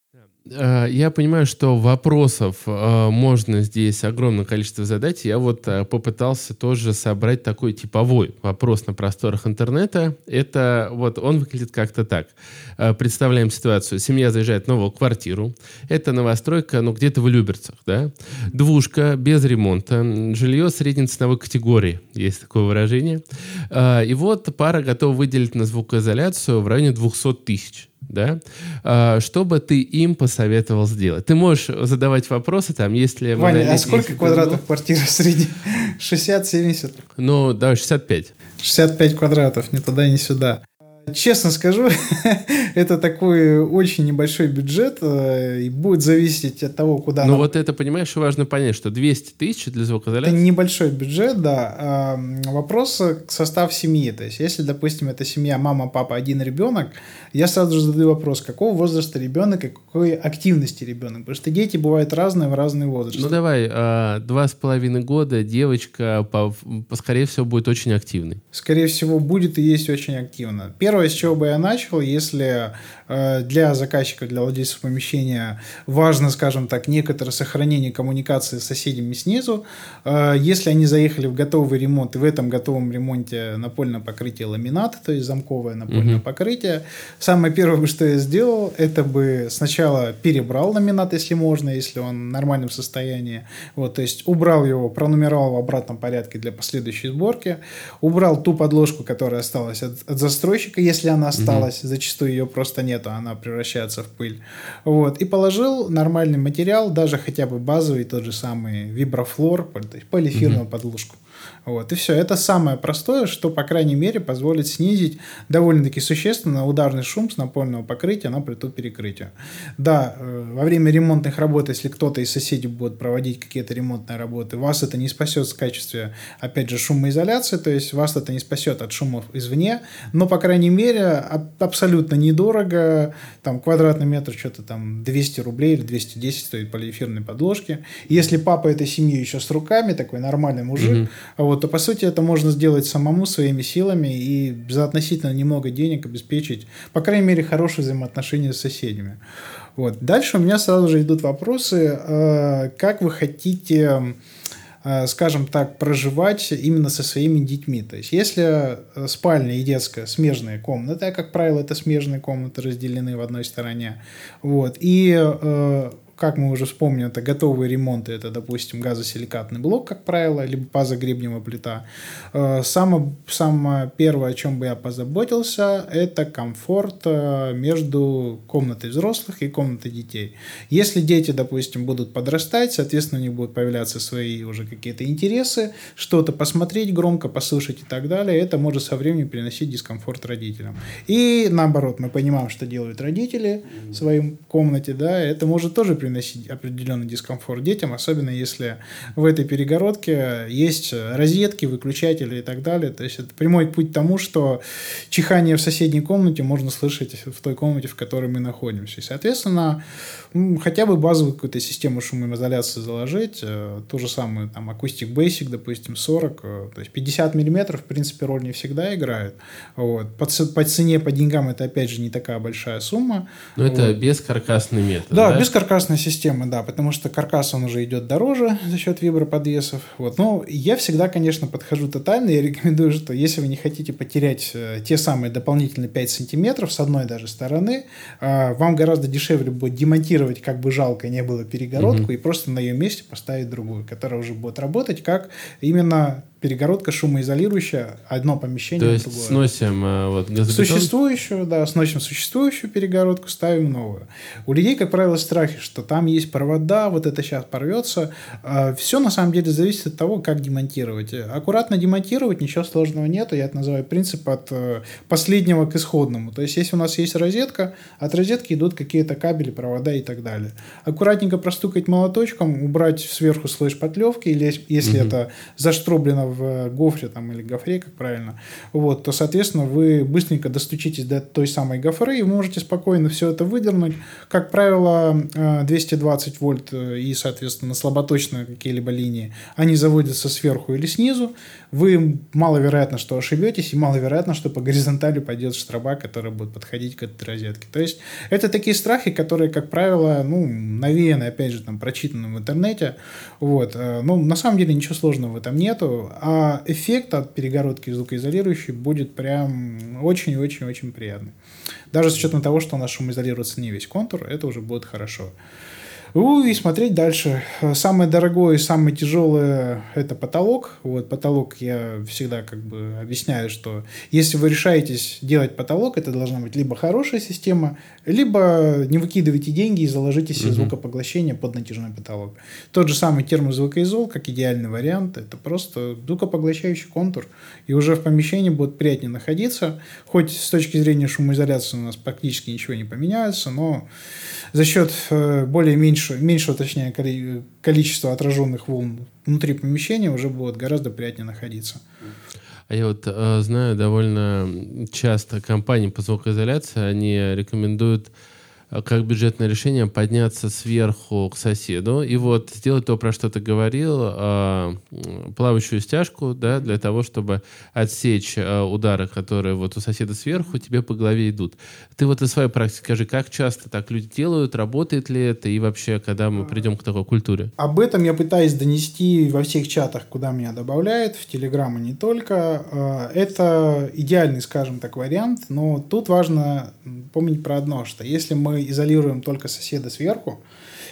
я понимаю, что вопросов э, можно здесь огромное количество задать. Я вот э, попытался тоже собрать такой типовой вопрос на просторах интернета. Это вот он выглядит как-то так. Представляем ситуацию. Семья заезжает в новую квартиру. Это новостройка, ну, где-то в Люберцах, да? Двушка, без ремонта. Жилье средней категории. Есть такое выражение. И вот пара готова выделить на звукоизоляцию в районе 200 тысяч да, а, что бы ты им посоветовал сделать? Ты можешь задавать вопросы, там, если... Ваня, а сколько квадратов квартира средняя? 60-70? Ну, да, 65. 65 квадратов, ни туда, ни сюда. Честно скажу, это такой очень небольшой бюджет э, и будет зависеть от того, куда... Ну вот это, понимаешь, важно понять, что 200 тысяч для звукоизоляции... Это небольшой бюджет, да. Вопрос состав семьи. То есть, если, допустим, это семья мама, папа, один ребенок, я сразу же задаю вопрос, какого возраста ребенок и какой активности ребенок. Потому что дети бывают разные в разные возрасты. Ну давай, а, два с половиной года девочка, скорее всего, будет очень активной. Скорее всего, будет и есть очень активно. Первый первое, с чего бы я начал, если э, для заказчика, для владельцев помещения важно, скажем так, некоторое сохранение коммуникации с соседями снизу, э, если они заехали в готовый ремонт, и в этом готовом ремонте напольное покрытие ламинат, то есть замковое напольное mm-hmm. покрытие, самое первое, что я сделал, это бы сначала перебрал ламинат, если можно, если он в нормальном состоянии, вот, то есть убрал его, пронумеровал в обратном порядке для последующей сборки, убрал ту подложку, которая осталась от, от застройщика, если она осталась, mm-hmm. зачастую ее просто нету, она превращается в пыль, вот, и положил нормальный материал, даже хотя бы базовый, тот же самый виброфлор, полиэфирную mm-hmm. подложку. Вот, и все. Это самое простое, что, по крайней мере, позволит снизить довольно-таки существенно ударный шум с напольного покрытия на плиту перекрытия. Да, э, во время ремонтных работ, если кто-то из соседей будет проводить какие-то ремонтные работы, вас это не спасет в качестве, опять же, шумоизоляции, то есть вас это не спасет от шумов извне, но, по крайней мере, абсолютно недорого, там, квадратный метр что-то там 200 рублей или 210 стоит полиэфирной подложки. Если папа этой семьи еще с руками, такой нормальный мужик, mm-hmm. вот, то по сути это можно сделать самому своими силами и за относительно немного денег обеспечить, по крайней мере, хорошие взаимоотношения с соседями. Вот. Дальше у меня сразу же идут вопросы, э, как вы хотите скажем так, проживать именно со своими детьми. То есть, если э, спальня и детская смежные комнаты, а, как правило, это смежные комнаты разделены в одной стороне, вот, и как мы уже вспомнили, это готовые ремонты, это, допустим, газосиликатный блок, как правило, либо пазогребневая плита. Э, самое, самое первое, о чем бы я позаботился, это комфорт э, между комнатой взрослых и комнатой детей. Если дети, допустим, будут подрастать, соответственно, у них будут появляться свои уже какие-то интересы, что-то посмотреть громко, послушать и так далее, это может со временем приносить дискомфорт родителям. И наоборот, мы понимаем, что делают родители в своей комнате, да, это может тоже приносить определенный дискомфорт детям, особенно если в этой перегородке есть розетки, выключатели и так далее. То есть это прямой путь к тому, что чихание в соседней комнате можно слышать в той комнате, в которой мы находимся. И, соответственно, хотя бы базовую какую-то систему шумоизоляции заложить, э, ту же самую там Acoustic Basic, допустим, 40, э, то есть 50 миллиметров, в принципе, роль не всегда играет. Вот. По, по цене, по деньгам это, опять же, не такая большая сумма. Но вот. это бескаркасный метод, да? Да, бескаркасный каркасной системы, да, потому что каркас, он уже идет дороже за счет виброподвесов. Вот. Но я всегда, конечно, подхожу тотально. Я рекомендую, что если вы не хотите потерять э, те самые дополнительные 5 сантиметров с одной даже стороны, э, вам гораздо дешевле будет демонтировать, как бы жалко не было, перегородку угу. и просто на ее месте поставить другую, которая уже будет работать как именно перегородка шумоизолирующая, одно помещение То есть другое. сносим э, вот, газобетон? Существующую, да, сносим существующую перегородку, ставим новую. У людей, как правило, страхи, что там есть провода, вот это сейчас порвется. Э, все на самом деле зависит от того, как демонтировать. Аккуратно демонтировать, ничего сложного нету. Я это называю принцип от э, последнего к исходному. То есть, если у нас есть розетка, от розетки идут какие-то кабели, провода и так далее. Аккуратненько простукать молоточком, убрать сверху слой шпатлевки, или если угу. это заштроблено в гофре там, или гофре, как правильно, вот, то, соответственно, вы быстренько достучитесь до той самой гофры и можете спокойно все это выдернуть. Как правило, 220 э, вольт э, и, соответственно, слаботочные какие-либо линии, они заводятся сверху или снизу. Вы маловероятно, что ошибетесь, и маловероятно, что по горизонтали пойдет штраба, которая будет подходить к этой розетке. То есть, это такие страхи, которые, как правило, ну, навеяны, опять же, там, прочитаны в интернете. Вот. Э, ну, на самом деле, ничего сложного в этом нету а эффект от перегородки звукоизолирующей будет прям очень-очень-очень приятный. Даже с учетом того, что у нас шумоизолируется не весь контур, это уже будет хорошо. Ну и смотреть дальше. Самое дорогое и самое тяжелое – это потолок. Вот потолок я всегда как бы объясняю, что если вы решаетесь делать потолок, это должна быть либо хорошая система, либо не выкидывайте деньги и заложите себе угу. звукопоглощение под натяжной потолок. Тот же самый термозвукоизол, как идеальный вариант, это просто звукопоглощающий контур. И уже в помещении будет приятнее находиться. Хоть с точки зрения шумоизоляции у нас практически ничего не поменяется, но за счет э, более меньше, меньшего, точнее, количества отраженных волн внутри помещения уже будет гораздо приятнее находиться. А я вот э, знаю довольно часто компании по звукоизоляции, они рекомендуют как бюджетное решение подняться сверху к соседу и вот сделать то, про что ты говорил, э, плавающую стяжку, да, для того, чтобы отсечь э, удары, которые вот у соседа сверху тебе по голове идут. Ты вот из своей практики скажи, как часто так люди делают, работает ли это и вообще, когда мы придем к такой культуре? Об этом я пытаюсь донести во всех чатах, куда меня добавляют, в Телеграм и не только. Это идеальный, скажем так, вариант, но тут важно помнить про одно, что если мы изолируем только соседа сверху,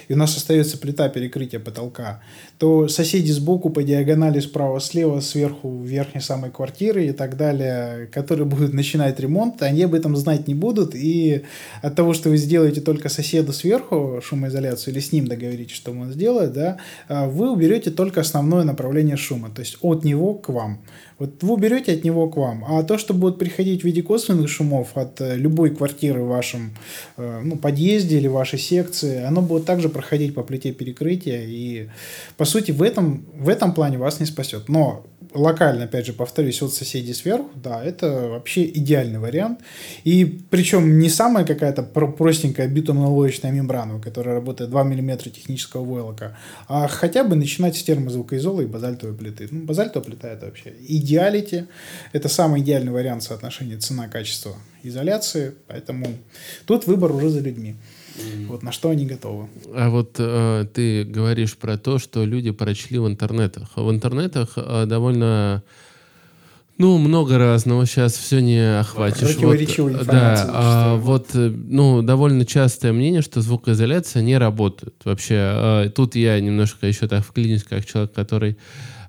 и у нас остается плита перекрытия потолка, то соседи сбоку по диагонали справа-слева, сверху, верхней самой квартиры и так далее, которые будут начинать ремонт, они об этом знать не будут, и от того, что вы сделаете только соседу сверху шумоизоляцию или с ним договоритесь, что он сделает, да, вы уберете только основное направление шума, то есть от него к вам. Вот вы берете от него к вам. А то, что будет приходить в виде косвенных шумов от э, любой квартиры в вашем э, ну, подъезде или вашей секции, оно будет также проходить по плите перекрытия. И, по сути, в этом, в этом плане вас не спасет. Но локально, опять же, повторюсь, от соседей сверху, да, это вообще идеальный вариант. И причем не самая какая-то простенькая битумно-лоечная мембрана, которая работает 2 мм технического войлока, а хотя бы начинать с термозвукоизола и базальтовой плиты. Ну, базальтовая плита это вообще идеалити. Это самый идеальный вариант соотношения цена-качество изоляции, поэтому тут выбор уже за людьми. Вот на что они готовы. А вот э, ты говоришь про то, что люди прочли в интернетах. В интернетах э, довольно ну, много разного. Сейчас все не охватишь. Вот, да, а, вот, э, ну, довольно частое мнение, что звукоизоляция не работает. Вообще, а, тут я немножко еще так вклинюсь, как человек, который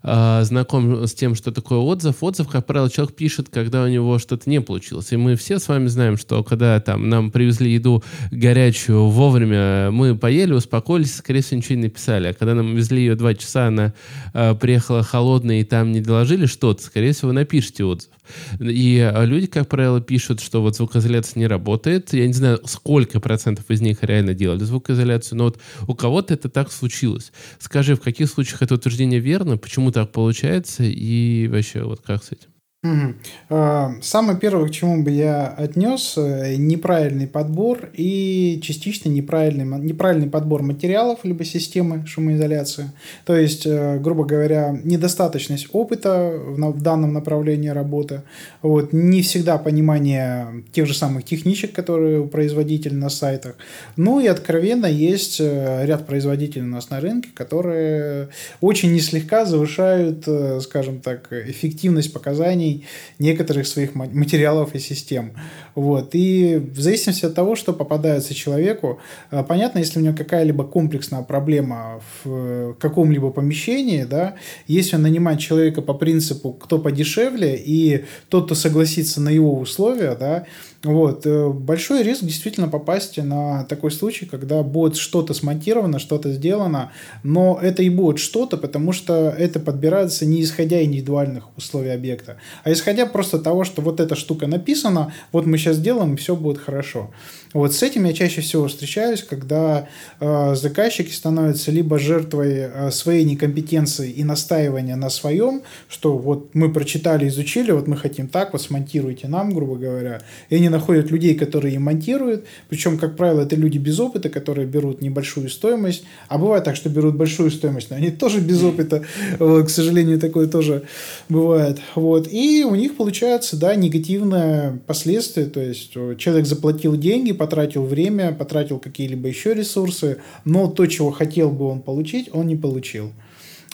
э, знаком с тем, что такое отзыв. Отзыв, как правило, человек пишет, когда у него что-то не получилось. И мы все с вами знаем, что когда там нам привезли еду горячую вовремя, мы поели, успокоились, скорее всего, ничего не написали. А когда нам везли ее два часа, она э, приехала холодная, и там не доложили что-то, скорее всего, напишите отзыв. И люди, как правило, пишут, что вот звукоизоляция не работает. Я не знаю, сколько процентов из них реально делали звукоизоляцию, но вот у кого-то это так случилось. Скажи, в каких случаях это утверждение верно, почему так получается и вообще вот как с этим? Угу. Самое первое, к чему бы я отнес, э, неправильный подбор и частично неправильный, неправильный подбор материалов либо системы шумоизоляции. То есть, э, грубо говоря, недостаточность опыта в данном направлении работы, вот, не всегда понимание тех же самых техничек, которые у производителей на сайтах. Ну и откровенно есть э, ряд производителей у нас на рынке, которые очень не слегка завышают, скажем так, эффективность показаний некоторых своих материалов и систем. Вот. И в зависимости от того, что попадается человеку, э, понятно, если у него какая-либо комплексная проблема в э, каком-либо помещении, да, если он нанимает человека по принципу «кто подешевле», и тот, кто согласится на его условия, да, вот. Э, большой риск действительно попасть на такой случай, когда будет что-то смонтировано, что-то сделано, но это и будет что-то, потому что это подбирается не исходя индивидуальных условий объекта, а исходя просто того, что вот эта штука написана, вот мы сейчас сделаем, и все будет хорошо. Вот с этим я чаще всего встречаюсь, когда э, заказчики становятся либо жертвой э, своей некомпетенции и настаивания на своем, что вот мы прочитали, изучили, вот мы хотим так, вот смонтируйте нам, грубо говоря, и они находят людей, которые им монтируют, причем, как правило, это люди без опыта, которые берут небольшую стоимость, а бывает так, что берут большую стоимость, но они тоже без опыта, вот, к сожалению, такое тоже бывает, вот, и у них получается, да, негативное последствие, то есть человек заплатил деньги, потратил время, потратил какие-либо еще ресурсы, но то, чего хотел бы он получить, он не получил.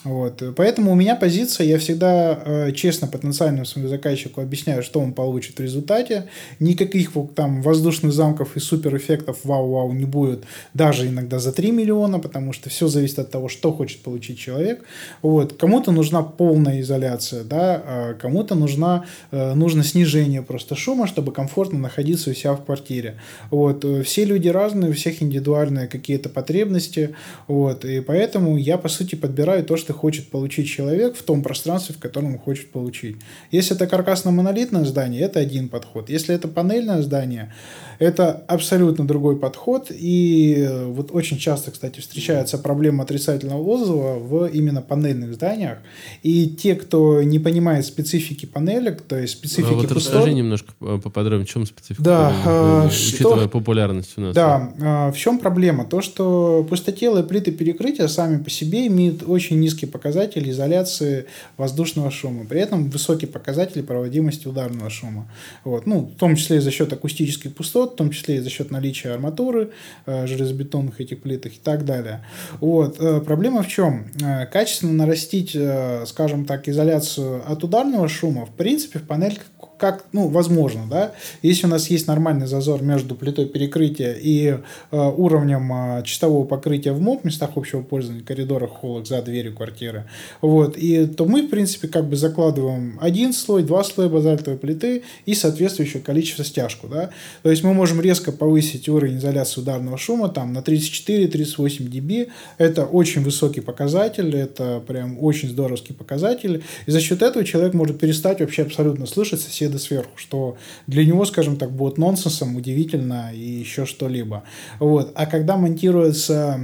Вот. Поэтому у меня позиция, я всегда э, честно потенциальному своему заказчику объясняю, что он получит в результате. Никаких там воздушных замков и суперэффектов вау-вау не будет, даже иногда за 3 миллиона, потому что все зависит от того, что хочет получить человек. Вот. Кому-то нужна полная изоляция, да, а кому-то нужна, э, нужно снижение просто шума, чтобы комфортно находиться у себя в квартире. Вот. Все люди разные, у всех индивидуальные какие-то потребности, вот. и поэтому я, по сути, подбираю то, что что хочет получить человек в том пространстве, в котором он хочет получить. Если это каркасно-монолитное здание, это один подход. Если это панельное здание, это абсолютно другой подход. И э, вот очень часто, кстати, встречается проблема отрицательного отзыва в именно панельных зданиях. И те, кто не понимает специфики панелек, то есть специфики а вот пустот... расскажи немножко поподробнее, в чем специфика да, панелек, э, учитывая что... популярность у нас. Да, э, в чем проблема? То, что пустотелые плиты перекрытия сами по себе имеют очень низкий показатель изоляции воздушного шума. При этом высокий показатель проводимости ударного шума. Вот. Ну, в том числе и за счет акустических пустот, в том числе и за счет наличия арматуры, э, железобетонных этих плитах и так далее. Вот. Э, проблема в чем? Э, качественно нарастить, э, скажем так, изоляцию от ударного шума, в принципе, в панельках как, ну, возможно, да, если у нас есть нормальный зазор между плитой перекрытия и э, уровнем э, чистового покрытия в МОП, местах общего пользования, коридорах, холлах, за дверью квартиры, вот, и то мы, в принципе, как бы закладываем один слой, два слоя базальтовой плиты и соответствующее количество стяжку, да, то есть мы можем резко повысить уровень изоляции ударного шума там на 34-38 dB, это очень высокий показатель, это прям очень здоровский показатель, и за счет этого человек может перестать вообще абсолютно слышать соседа вида сверху, что для него, скажем так, будет нонсенсом, удивительно и еще что-либо. Вот. А когда монтируется,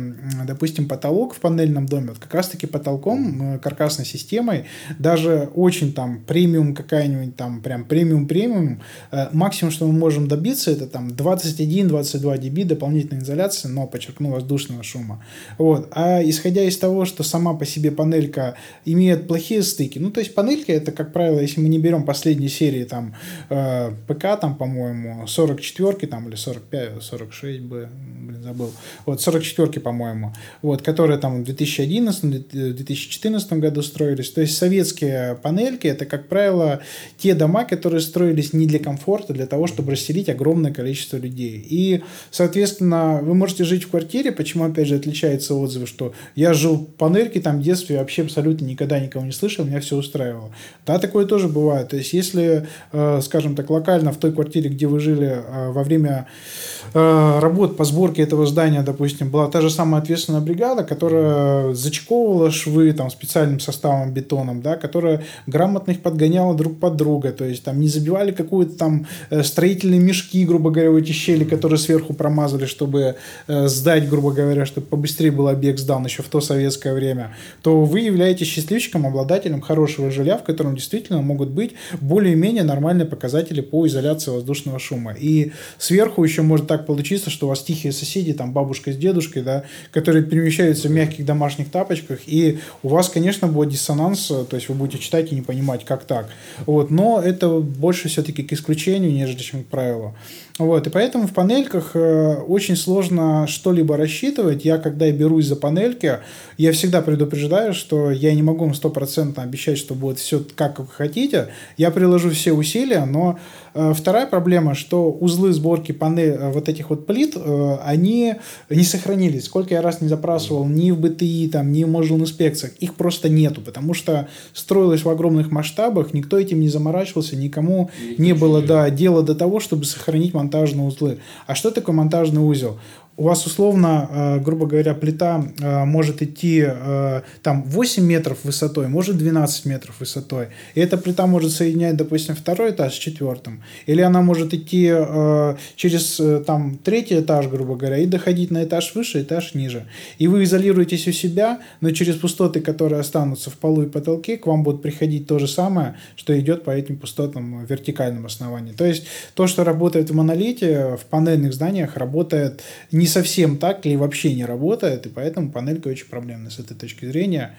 допустим, потолок в панельном доме, вот как раз-таки потолком, э, каркасной системой, даже очень там премиум какая-нибудь там, прям премиум-премиум, э, максимум, что мы можем добиться, это там 21-22 dB дополнительной изоляции, но, подчеркну, воздушного шума. Вот. А исходя из того, что сама по себе панелька имеет плохие стыки, ну, то есть панелька это, как правило, если мы не берем последние серии там там э, ПК, там, по-моему, 44 там, или 45, 46 бы, блин, забыл. Вот, 44 по-моему. Вот, которые там в 2011-2014 году строились. То есть советские панельки, это, как правило, те дома, которые строились не для комфорта, для того, чтобы расселить огромное количество людей. И, соответственно, вы можете жить в квартире, почему, опять же, отличаются отзывы, что я жил в панельке там в детстве, вообще абсолютно никогда никого не слышал, меня все устраивало. Да, такое тоже бывает. То есть, если Э, скажем так, локально в той квартире, где вы жили э, во время э, работ по сборке этого здания, допустим, была та же самая ответственная бригада, которая зачековывала швы там, специальным составом бетоном, да, которая грамотно их подгоняла друг под друга, то есть там не забивали какую-то там строительные мешки, грубо говоря, в эти щели, которые сверху промазали, чтобы сдать, грубо говоря, чтобы побыстрее был объект сдан еще в то советское время, то вы являетесь счастливчиком, обладателем хорошего жилья, в котором действительно могут быть более-менее нормальные показатели по изоляции воздушного шума. И сверху еще может так получиться, что у вас тихие соседи, там бабушка с дедушкой, да, которые перемещаются в мягких домашних тапочках, и у вас, конечно, будет диссонанс, то есть вы будете читать и не понимать, как так. Вот, но это больше все-таки к исключению, нежели чем к правилу. Вот, и поэтому в панельках э, очень сложно что-либо рассчитывать. Я, когда я берусь за панельки, я всегда предупреждаю, что я не могу вам стопроцентно обещать, что будет все как вы хотите. Я приложу все усилия, но вторая проблема, что узлы сборки панель, э, вот этих вот плит, э, они не сохранились. Сколько я раз не запрашивал ни в БТИ, там, ни в Modular инспекциях, их просто нету, потому что строилось в огромных масштабах, никто этим не заморачивался, никому не было да, дела до того, чтобы сохранить монтажные узлы. А что такое монтажный узел? У вас условно, э, грубо говоря, плита э, может идти э, там 8 метров высотой, может 12 метров высотой. И эта плита может соединять, допустим, второй этаж с четвертым. Или она может идти через там третий этаж, грубо говоря, и доходить на этаж выше, этаж ниже. И вы изолируетесь у себя, но через пустоты, которые останутся в полу и потолке, к вам будут приходить то же самое, что идет по этим пустотам в вертикальном. То есть то, что работает в монолите, в панельных зданиях работает не совсем так или вообще не работает, и поэтому панелька очень проблемная с этой точки зрения.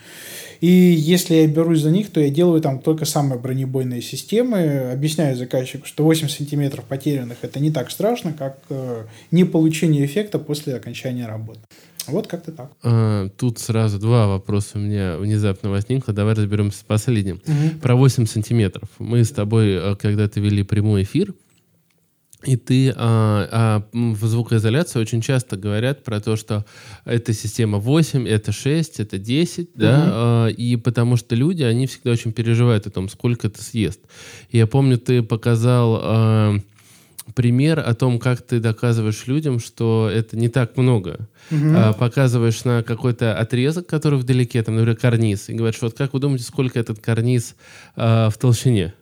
И если я берусь за них, то я делаю там только самые бронебойные системы, объясняю заказчику, что 8 сантиметров потерянных это не так страшно, как э, не получение эффекта после окончания работы. Вот как-то так. А, тут сразу два вопроса у меня внезапно возникло. Давай разберемся с последним. Угу. Про 8 сантиметров. Мы с тобой э, когда-то вели прямой эфир, и ты а, а, в звукоизоляции очень часто говорят про то, что это система 8, это 6, это 10, угу. да, а, и потому что люди, они всегда очень переживают о том, сколько это съест. И я помню, ты показал а, пример о том, как ты доказываешь людям, что это не так много. Угу. А, показываешь на какой-то отрезок, который вдалеке, там, например, карниз, и говоришь, вот как вы думаете, сколько этот карниз а, в толщине?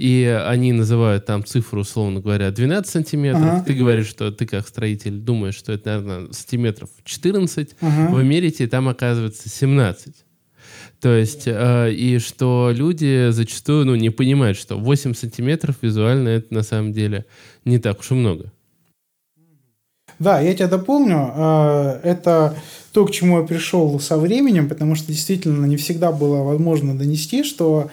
И они называют там цифру, условно говоря, 12 сантиметров. Ага. Ты говоришь, что ты как строитель думаешь, что это, наверное, сантиметров 14. Ага. Вы мерите, и там оказывается 17. То есть, э, и что люди зачастую ну, не понимают, что 8 сантиметров визуально это на самом деле не так уж и много. Да, я тебя дополню. Э, это то, к чему я пришел со временем, потому что действительно не всегда было возможно донести, что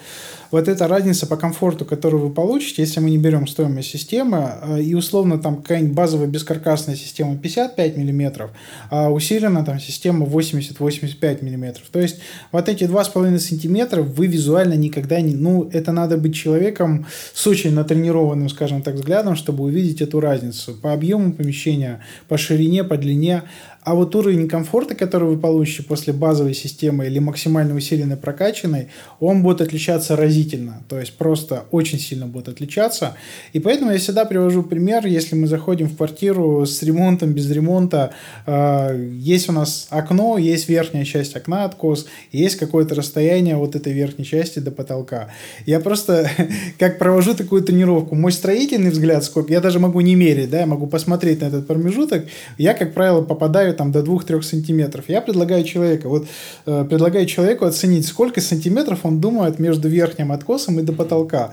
вот эта разница по комфорту, которую вы получите, если мы не берем стоимость системы, э, и условно там какая-нибудь базовая бескаркасная система 55 мм, а усилена там система 80-85 мм. То есть вот эти 2,5 см вы визуально никогда не... Ну, это надо быть человеком с очень натренированным, скажем так, взглядом, чтобы увидеть эту разницу по объему помещения, по ширине, по длине. А вот уровень комфорта, который вы получите после базовой системы или максимально усиленной прокачанной, он будет отличаться разительно. То есть просто очень сильно будет отличаться. И поэтому я всегда привожу пример, если мы заходим в квартиру с ремонтом, без ремонта, э, есть у нас окно, есть верхняя часть окна откос, есть какое-то расстояние вот этой верхней части до потолка. Я просто как провожу такую тренировку. Мой строительный взгляд, сколько, я даже могу не мерить, да, я могу посмотреть на этот промежуток, я, как правило, попадаю там до 2-3 сантиметров. Я предлагаю человеку, вот э, предлагаю человеку оценить, сколько сантиметров он думает между верхним откосом и до потолка.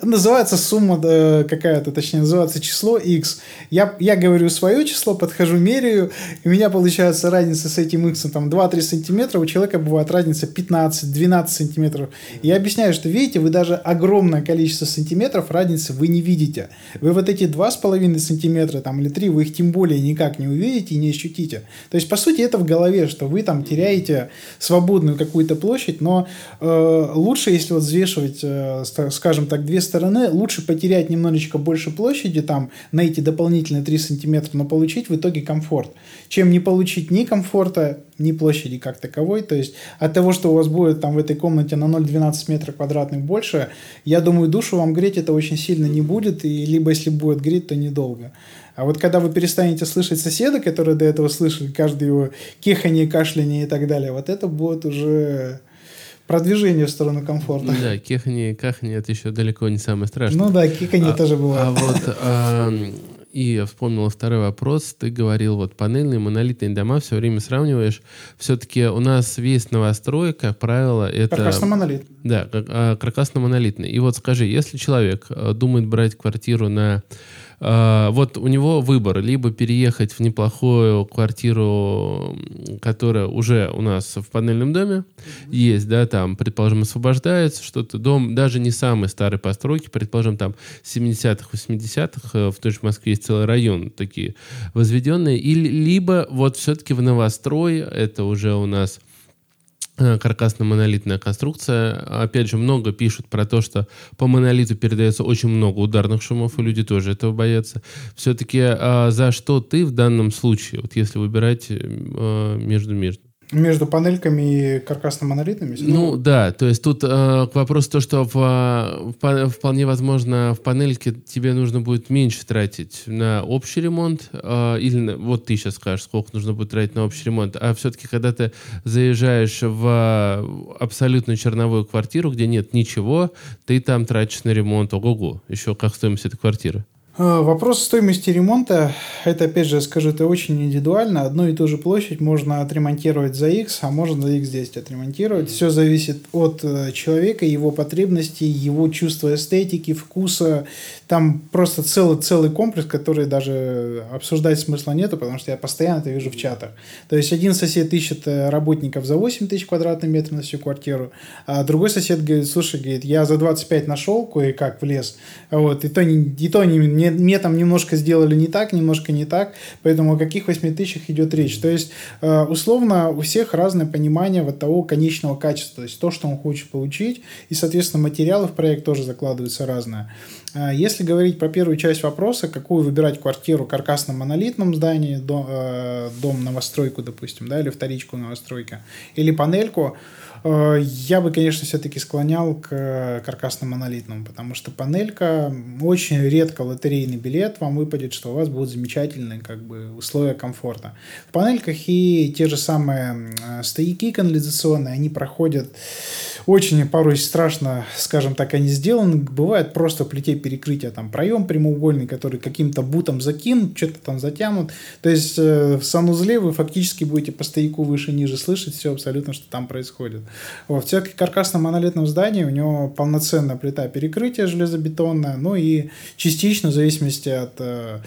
Называется сумма э, какая-то, точнее, называется число x. Я, я говорю свое число, подхожу, меряю, и у меня получается разница с этим x там 2-3 сантиметра, у человека бывает разница 15-12 сантиметров. Я объясняю, что видите, вы даже огромное количество сантиметров разницы вы не видите. Вы вот эти 2,5 сантиметра там, или 3, вы их тем более никак не увидите и не ощутите. То есть, по сути, это в голове, что вы там теряете свободную какую-то площадь, но э, лучше, если вот взвешивать, э, скажем так, две стороны, лучше потерять немножечко больше площади, там, на эти дополнительные 3 сантиметра, но получить в итоге комфорт, чем не получить ни комфорта, ни площади как таковой. То есть от того, что у вас будет там в этой комнате на 0,12 метра квадратных больше, я думаю, душу вам греть это очень сильно не будет, и либо если будет греть, то недолго. А вот когда вы перестанете слышать соседа, который до этого слышали, каждый его кехание, кашляние и так далее, вот это будет уже продвижение в сторону комфорта. Да, кехни кахни это еще далеко не самое страшное. Ну да, кихани а, тоже бывает. А вот а, и я вспомнил второй вопрос. Ты говорил, вот панельные, монолитные дома все время сравниваешь. Все-таки у нас весь новострой, как правило, это... Каркасно-монолит. Да, а, каркасно-монолитный. И вот скажи, если человек э, думает брать квартиру на а, вот у него выбор, либо переехать в неплохую квартиру, которая уже у нас в панельном доме mm-hmm. есть, да, там, предположим, освобождается что-то, дом даже не самой старой постройки, предположим, там 70-х, 80-х, э, в той же Москве есть целый район такие возведенные, или либо вот все-таки в новострой, это уже у нас каркасно-монолитная конструкция. Опять же, много пишут про то, что по монолиту передается очень много ударных шумов, и люди тоже этого боятся. Все-таки а за что ты в данном случае, вот если выбирать э, между между? Между панельками и каркасно-монолитными? Ну да, то есть тут э, к вопросу то, что в, в, вполне возможно в панельке тебе нужно будет меньше тратить на общий ремонт, э, или на, вот ты сейчас скажешь, сколько нужно будет тратить на общий ремонт, а все-таки когда ты заезжаешь в абсолютно черновую квартиру, где нет ничего, ты там тратишь на ремонт, ого-го, еще как стоимость этой квартиры. А, вопрос стоимости ремонта, это опять же, скажу, это очень индивидуально. Одну и ту же площадь можно отремонтировать за X, а можно за X10 отремонтировать. Все зависит от э, человека, его потребностей, его чувства эстетики, вкуса. Там просто целый, целый комплекс, который даже обсуждать смысла нету, потому что я постоянно это вижу в чатах. То есть один сосед ищет э, работников за 8 тысяч квадратных метров на всю квартиру, а другой сосед говорит, слушай, говорит, я за 25 нашел кое-как в лес, вот, и то, и то не, не мне, мне там немножко сделали не так, немножко не так, поэтому о каких 8 тысячах идет речь. То есть, э, условно, у всех разное понимание вот того конечного качества, то есть то, что он хочет получить, и, соответственно, материалы в проект тоже закладываются разные. А, если говорить про первую часть вопроса, какую выбирать квартиру в каркасно-монолитном здании, дом, э, дом новостройку, допустим, да, или вторичку новостройка, или панельку, Э, я бы, конечно, все-таки склонял к каркасно-монолитному, потому что панелька очень редко лотерейный билет вам выпадет, что у вас будут замечательные как бы, условия комфорта. В панельках и те же самые э, стояки канализационные, они проходят очень порой страшно, скажем так, они сделаны. Бывает просто в плите перекрытия там проем прямоугольный, который каким-то бутом закинут, что-то там затянут. То есть э, в санузле вы фактически будете по стояку выше-ниже слышать все абсолютно, что там происходит. Вот. В каркасном монолитном здании у него полноценная плита перекрытия железобетонная, ну и частично в зависимости от э,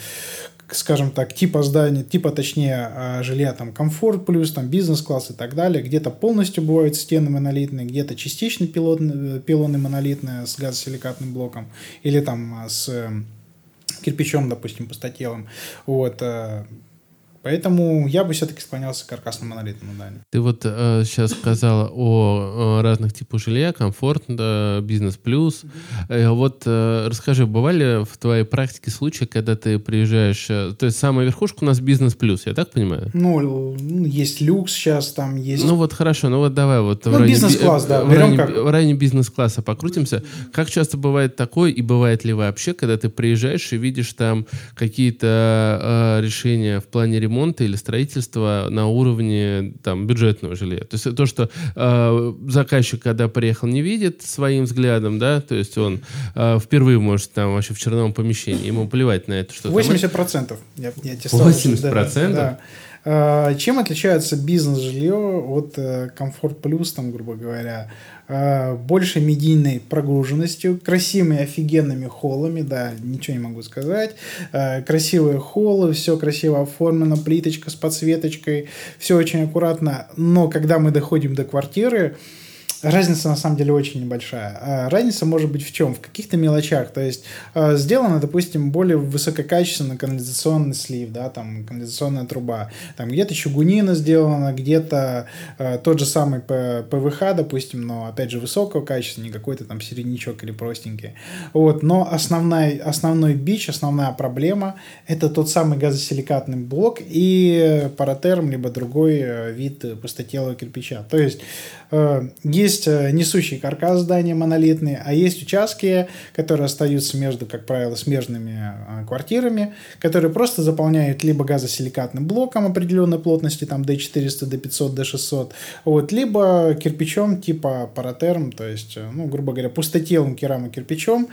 скажем так, типа здания, типа точнее а, жилья, там комфорт плюс, там бизнес-класс и так далее. Где-то полностью бывают стены монолитные, где-то частично пилотные, пилоны монолитные с газосиликатным блоком или там с э, кирпичом, допустим, пустотелым. Вот. Поэтому я бы все-таки склонялся к каркасно-монолитному зданию. Ты вот э, сейчас сказала о, о разных типах жилья, комфорт, бизнес плюс. Э, вот э, расскажи, бывали в твоей практике случаи, когда ты приезжаешь, э, то есть самая верхушка у нас бизнес плюс, я так понимаю? Ну, есть люкс сейчас, там есть... Ну вот хорошо, ну вот давай вот ну, в районе, бизнес-класс, да, в районе, как... в районе бизнес-класса покрутимся. Как часто бывает такое, и бывает ли вообще, когда ты приезжаешь и видишь там какие-то э, решения в плане ремонта, ремонта или строительства на уровне там, бюджетного жилья. То есть то, что э, заказчик, когда приехал, не видит своим взглядом, да, то есть он э, впервые может там вообще в черновом помещении, ему плевать на это, что 80%. Там... Я, я 80%? Да, да. А, чем отличается бизнес-жилье от э, комфорт плюс, там, грубо говоря? А, больше медийной прогруженностью, красивыми офигенными холлами, да, ничего не могу сказать. Красивые холлы, все красиво оформлено, плиточка с подсветочкой, все очень аккуратно. Но когда мы доходим до квартиры, Разница на самом деле очень небольшая. А разница может быть в чем? В каких-то мелочах. То есть э, сделано, допустим, более высококачественный канализационный слив, да, там канализационная труба. Там где-то чугунина сделана, где-то э, тот же самый ПВХ, допустим, но опять же высокого качества, не какой-то там середнячок или простенький. Вот. Но основной, основной бич, основная проблема это тот самый газосиликатный блок и паратерм, либо другой э, вид пустотелого кирпича. То есть есть есть э, несущий каркас здания монолитный, а есть участки, которые остаются между, как правило, смежными э, квартирами, которые просто заполняют либо газосиликатным блоком определенной плотности, там D400, D500, D600, вот, либо кирпичом типа паратерм, то есть, э, ну, грубо говоря, пустотелым керамокирпичом,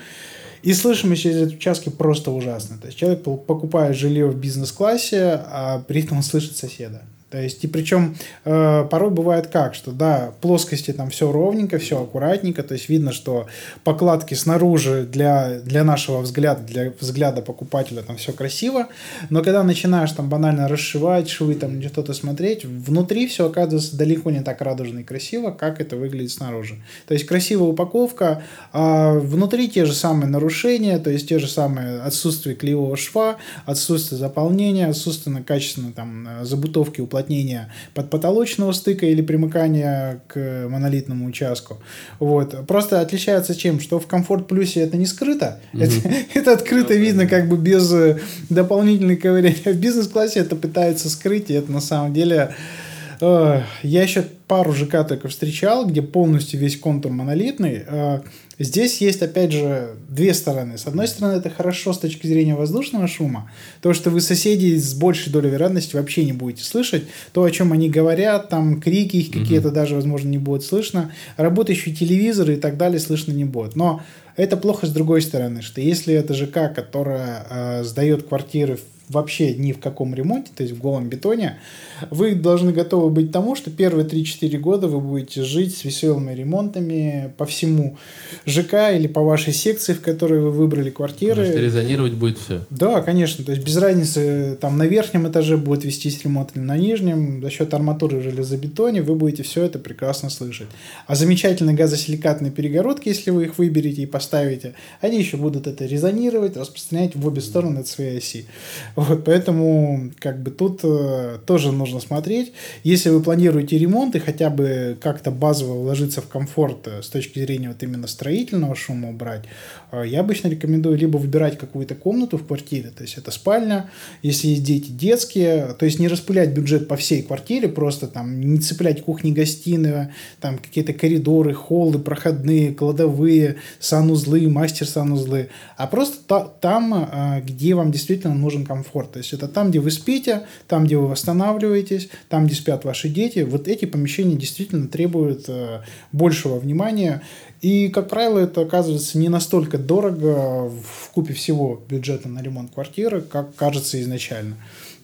и слышимость из этих участки просто ужасная. То есть человек покупает жилье в бизнес-классе, а при этом он слышит соседа. То есть, и причем э, порой бывает как, что да, плоскости там все ровненько, все аккуратненько, то есть видно, что покладки снаружи для, для нашего взгляда, для взгляда покупателя там все красиво, но когда начинаешь там банально расшивать швы, там что-то смотреть, внутри все оказывается далеко не так радужно и красиво, как это выглядит снаружи. То есть красивая упаковка, а внутри те же самые нарушения, то есть те же самые отсутствие клеевого шва, отсутствие заполнения, отсутствие качественной там забутовки уплотнения уплотнения подпотолочного стыка или примыкания к монолитному участку. Вот. Просто отличается чем? Что в комфорт плюсе это не скрыто, угу. это, это открыто ну, видно как бы без э, дополнительной ковыряния. В бизнес-классе это пытается скрыть, и это на самом деле... Э, я еще пару ЖК только встречал, где полностью весь контур монолитный. Э, Здесь есть, опять же, две стороны. С одной стороны, это хорошо с точки зрения воздушного шума. То, что вы соседей с большей долей вероятности вообще не будете слышать. То, о чем они говорят, там крики их какие-то даже, возможно, не будет слышно. Работающие телевизоры и так далее слышно не будет. Но это плохо с другой стороны, что если это ЖК, которая э, сдает квартиры вообще ни в каком ремонте, то есть в голом бетоне, вы должны готовы быть тому, что первые 3-4 года вы будете жить с веселыми ремонтами по всему ЖК или по вашей секции, в которой вы выбрали квартиры. Потому резонировать будет все. Да, конечно. То есть без разницы, там на верхнем этаже будет вестись ремонт или на нижнем, за счет арматуры железобетоне вы будете все это прекрасно слышать. А замечательные газосиликатные перегородки, если вы их выберете и поставите, они еще будут это резонировать, распространять в обе стороны от своей оси. Вот, поэтому как бы тут э, тоже нужно смотреть. Если вы планируете ремонт и хотя бы как-то базово вложиться в комфорт э, с точки зрения вот именно строительного шума убрать, я обычно рекомендую либо выбирать какую-то комнату в квартире, то есть это спальня, если есть дети детские, то есть не распылять бюджет по всей квартире, просто там не цеплять кухни-гостиную, там какие-то коридоры, холлы, проходные, кладовые, санузлы, мастер-санузлы, а просто та, там, э, где вам действительно нужен комфорт. То есть это там, где вы спите, там, где вы восстанавливаетесь, там, где спят ваши дети. Вот эти помещения действительно требуют э, большего внимания. И, как правило, это оказывается не настолько дорого в купе всего бюджета на ремонт квартиры, как кажется изначально.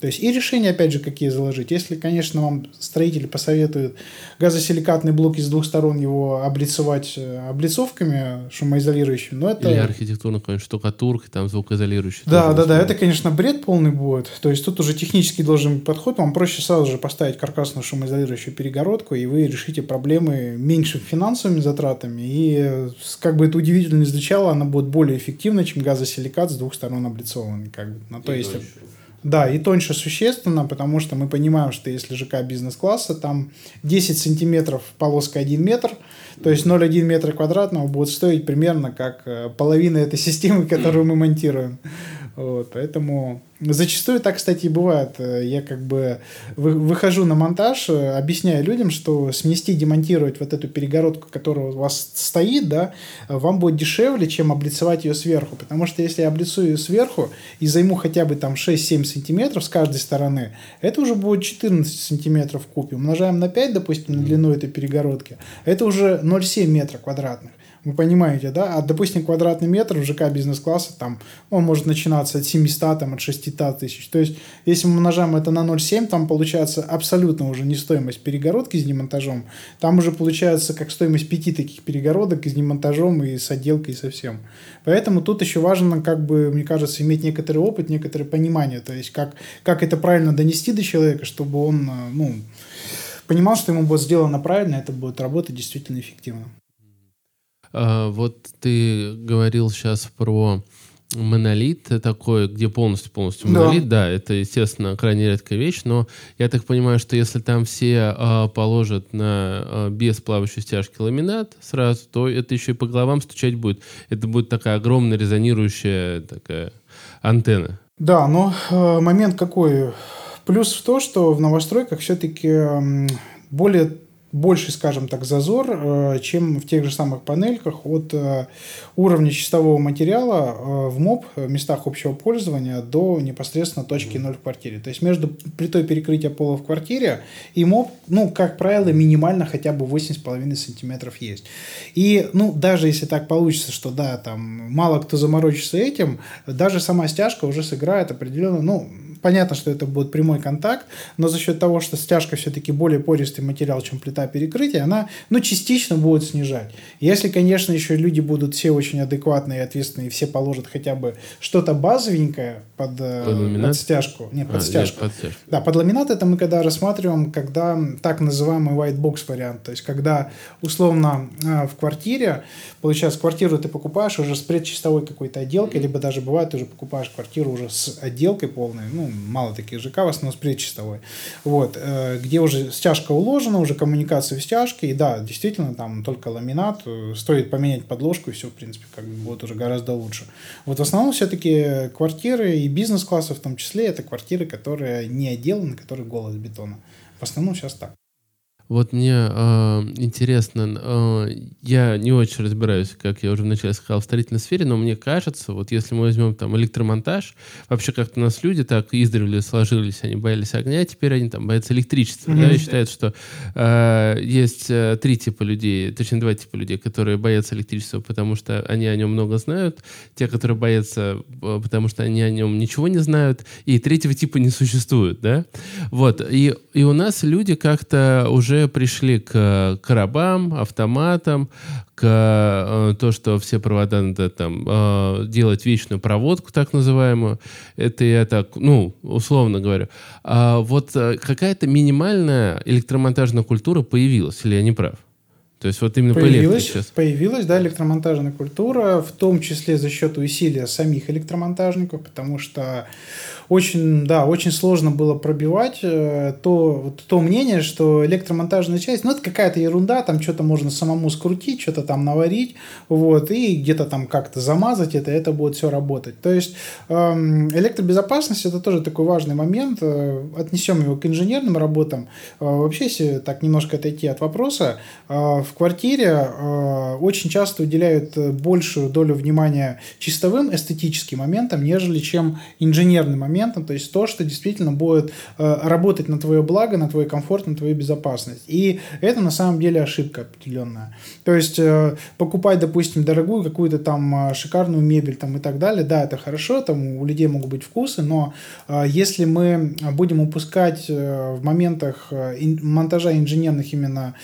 То есть и решения, опять же, какие заложить. Если, конечно, вам строители посоветуют газосиликатный блок из двух сторон его облицевать э, облицовками шумоизолирующими, но это... Или архитектурно какой-нибудь штукатуркой, там звукоизолирующий. Да, да, да, это, конечно, бред полный будет. То есть тут уже технически должен быть подход. Вам проще сразу же поставить каркасную шумоизолирующую перегородку, и вы решите проблемы меньше финансовыми затратами. И как бы это удивительно не звучало, она будет более эффективна, чем газосиликат с двух сторон облицованный. Как бы. На то, если... Да, и тоньше существенно, потому что мы понимаем, что если ЖК бизнес-класса, там 10 сантиметров полоска 1 метр, то есть 0,1 метра квадратного будет стоить примерно как э, половина этой системы, которую мы монтируем. Вот, поэтому Зачастую так, кстати, и бывает. Я как бы выхожу на монтаж, объясняю людям, что смести, демонтировать вот эту перегородку, которая у вас стоит, да, вам будет дешевле, чем облицевать ее сверху. Потому что если я облицую ее сверху и займу хотя бы там 6-7 сантиметров с каждой стороны, это уже будет 14 сантиметров в купе. Умножаем на 5, допустим, на длину этой перегородки, это уже 0,7 метра квадратных. Вы понимаете, да? А, допустим, квадратный метр в ЖК бизнес-класса, там, он может начинаться от 700, там, от 600 тысяч. То есть, если мы умножаем это на 0,7, там получается абсолютно уже не стоимость перегородки с демонтажом. Там уже получается как стоимость пяти таких перегородок с демонтажом и с отделкой и со всем. Поэтому тут еще важно, как бы, мне кажется, иметь некоторый опыт, некоторое понимание. То есть, как, как это правильно донести до человека, чтобы он, э, ну, понимал, что ему будет сделано правильно, это будет работать действительно эффективно. А, вот ты говорил сейчас про монолит такой, где полностью-полностью монолит, да. да, это, естественно, крайне редкая вещь, но я так понимаю, что если там все а, положат на а, без плавающей стяжки ламинат сразу, то это еще и по головам стучать будет. Это будет такая огромная резонирующая такая антенна. Да, но э, момент какой? Плюс в то, что в новостройках все-таки более больше, скажем так, зазор, э, чем в тех же самых панельках от э, уровня чистового материала э, в МОП, местах общего пользования, до непосредственно точки 0 в квартире. То есть между плитой перекрытия пола в квартире и МОП, ну, как правило, минимально хотя бы 8,5 сантиметров есть. И, ну, даже если так получится, что, да, там, мало кто заморочится этим, даже сама стяжка уже сыграет определенно, ну, понятно, что это будет прямой контакт, но за счет того, что стяжка все-таки более пористый материал, чем плита перекрытия, она, ну, частично будет снижать. Если, конечно, еще люди будут все очень адекватные и ответственные, и все положат хотя бы что-то базовенькое под, э, под, под стяжку. Нет, под, а, стяжку. Нет, под стяжку. Да, под ламинат это мы когда рассматриваем, когда так называемый white box вариант, то есть когда условно э, в квартире, получается, квартиру ты покупаешь уже с предчистовой какой-то отделкой, либо даже бывает, ты уже покупаешь квартиру уже с отделкой полной, ну, мало таких ЖК, в основном с предчистовой, вот, э, где уже стяжка уложена, уже коммуникация в стяжке, и да, действительно, там только ламинат, э, стоит поменять подложку, и все, в принципе, как бы будет уже гораздо лучше. Вот в основном все-таки квартиры и бизнес-классы в том числе, это квартиры, которые не отделаны, которые голос бетона. В основном сейчас так. Вот мне э, интересно, э, я не очень разбираюсь, как я уже вначале сказал, в строительной сфере, но мне кажется, вот если мы возьмем там электромонтаж, вообще как-то у нас люди так издревле сложились, они боялись огня, а теперь они там боятся электричества, mm-hmm. да, и считают, что э, есть э, три типа людей, точнее два типа людей, которые боятся электричества, потому что они о нем много знают, те, которые боятся, э, потому что они о нем ничего не знают, и третьего типа не существует, да, вот, и, и у нас люди как-то уже уже пришли к коробам, автоматам, к э, то, что все провода надо там э, делать вечную проводку, так называемую. Это я так, ну, условно говорю. А вот э, какая-то минимальная электромонтажная культура появилась, или я не прав? То есть вот именно появилась, по Появилась, да, электромонтажная культура, в том числе за счет усилия самих электромонтажников, потому что очень, да, очень сложно было пробивать э, то, вот, то мнение, что электромонтажная часть, ну, это какая-то ерунда, там что-то можно самому скрутить, что-то там наварить, вот, и где-то там как-то замазать это, это будет все работать. То есть эм, электробезопасность это тоже такой важный момент, э, отнесем его к инженерным работам. Э, вообще, если так немножко отойти от вопроса, в квартире очень часто уделяют большую долю внимания чистовым эстетическим моментам, нежели чем инженерным моментам, то есть то, что действительно будет э, работать на твое благо, на твой комфорт, на твою безопасность. И это на самом деле ошибка определенная. То есть э, покупать, допустим, дорогую какую-то там э, шикарную мебель там и так далее, да, это хорошо, там у людей могут быть вкусы, но если мы будем упускать в моментах монтажа инженерных именно,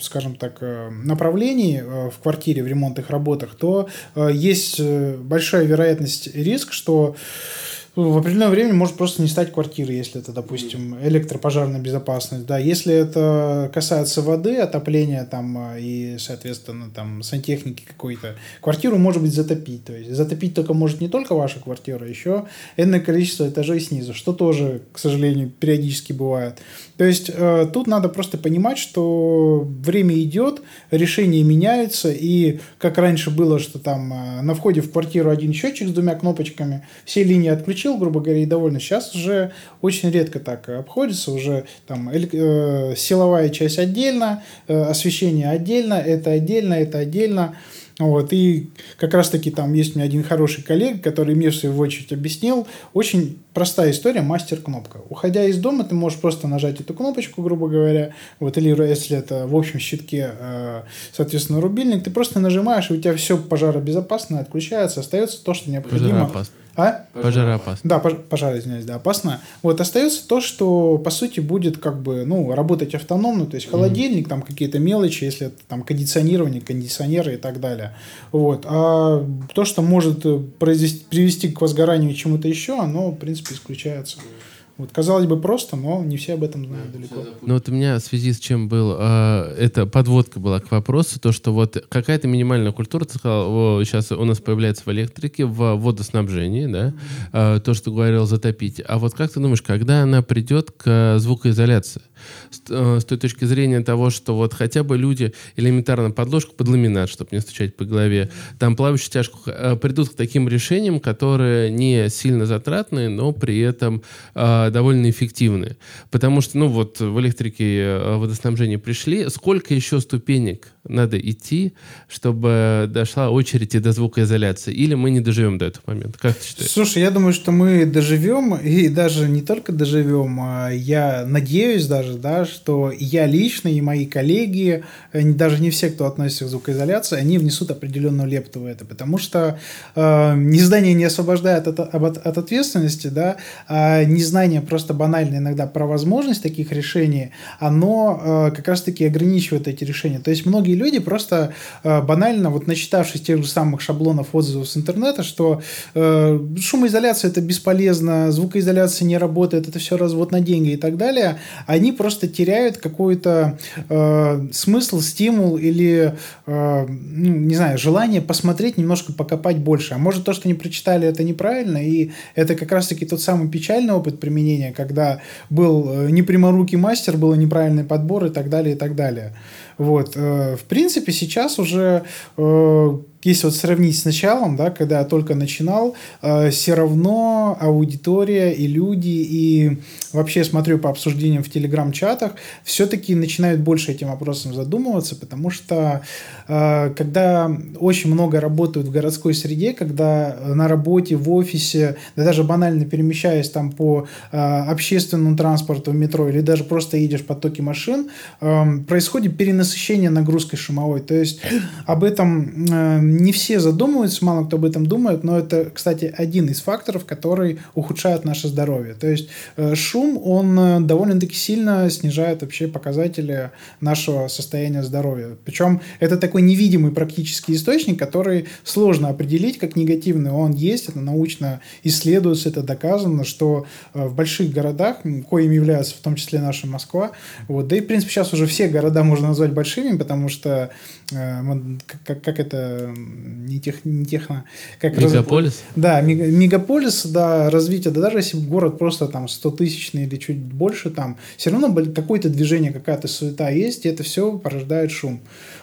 скажем так, направлений в квартире, в ремонтных работах, то есть большая вероятность риск, что в определенное время может просто не стать квартиры, если это, допустим, электропожарная безопасность. Да, если это касается воды, отопления там а, и, соответственно, там сантехники какой-то, квартиру может быть затопить. То есть затопить только может не только ваша квартира, еще энное количество этажей снизу, что тоже, к сожалению, периодически бывает. То есть э, тут надо просто понимать, что время идет, решения меняются, и как раньше было, что там э, на входе в квартиру один счетчик с двумя кнопочками, все линии отключены, получил, грубо говоря, и довольно. Сейчас уже очень редко так обходится, уже там э, силовая часть отдельно, э, освещение отдельно, это отдельно, это отдельно. Вот, и как раз-таки там есть у меня один хороший коллега, который мне в свою очередь объяснил. Очень простая история, мастер-кнопка. Уходя из дома, ты можешь просто нажать эту кнопочку, грубо говоря, вот, или если это в общем щитке, э, соответственно, рубильник, ты просто нажимаешь, и у тебя все пожаробезопасно отключается, остается то, что необходимо. Пожароопасно. А? Пожароопасно. Да, пож, пожар, извиняюсь, да, опасно. Вот остается то, что по сути будет как бы, ну, работать автономно, то есть холодильник, mm-hmm. там какие-то мелочи, если это там кондиционирование, кондиционеры и так далее. Вот. А то, что может произвести, привести к возгоранию чему-то еще, оно, в принципе, исключается. Вот, казалось бы, просто, но не все об этом знают да, далеко. Ну вот у меня в связи с чем был, э, эта подводка была к вопросу, то, что вот какая-то минимальная культура, ты сказал, о, сейчас у нас появляется в электрике, в водоснабжении, да, э, то, что говорил затопить. А вот как ты думаешь, когда она придет к звукоизоляции? С, э, с той точки зрения того, что вот хотя бы люди элементарно подложку под ламинат, чтобы не стучать по голове, там плавающую тяжку, э, придут к таким решениям, которые не сильно затратные, но при этом э, довольно эффективны. Потому что, ну вот, в электрике э, водоснабжения пришли. Сколько еще ступенек надо идти, чтобы дошла очередь и до звукоизоляции? Или мы не доживем до этого момента? Как ты считаешь? Слушай, я думаю, что мы доживем, и даже не только доживем, а я надеюсь даже, да, что я лично и мои коллеги, даже не все, кто относится к звукоизоляции, они внесут определенную лепту в это, потому что э, незнание не освобождает от, от, от ответственности, да, а незнание просто банально иногда про возможность таких решений, оно э, как раз-таки ограничивает эти решения. То есть многие люди просто э, банально, вот начитавшись тех же самых шаблонов отзывов с интернета, что э, шумоизоляция это бесполезно, звукоизоляция не работает, это все развод на деньги и так далее, они просто теряют какой-то э, смысл, стимул или, э, ну, не знаю, желание посмотреть, немножко покопать больше. А может то, что они прочитали, это неправильно, и это как раз-таки тот самый печальный опыт применения применения, когда был э, непряморукий мастер, был неправильный подбор и так далее, и так далее. Вот. Э, в принципе, сейчас уже э, если вот сравнить с началом, да, когда я только начинал, э, все равно аудитория и люди, и вообще смотрю по обсуждениям в телеграм-чатах, все-таки начинают больше этим вопросом задумываться, потому что э, когда очень много работают в городской среде, когда на работе, в офисе, да даже банально перемещаясь там по э, общественному транспорту, в метро, или даже просто едешь в потоке машин, э, происходит перенасыщение нагрузкой шумовой. То есть об этом э, не все задумываются, мало кто об этом думает, но это, кстати, один из факторов, который ухудшает наше здоровье. То есть э, шум, он э, довольно-таки сильно снижает вообще показатели нашего состояния здоровья. Причем это такой невидимый практический источник, который сложно определить как негативный. Он есть, это научно исследуется, это доказано, что э, в больших городах, коим является в том числе наша Москва, вот, да и, в принципе, сейчас уже все города можно назвать большими, потому что, как, как это не, тех, не техно... Как мегаполис? Раз... Да, мегаполис, да, развитие, да даже если город просто там 100 тысячный или чуть больше, там все равно какое-то движение, какая-то суета есть, и это все порождает шум.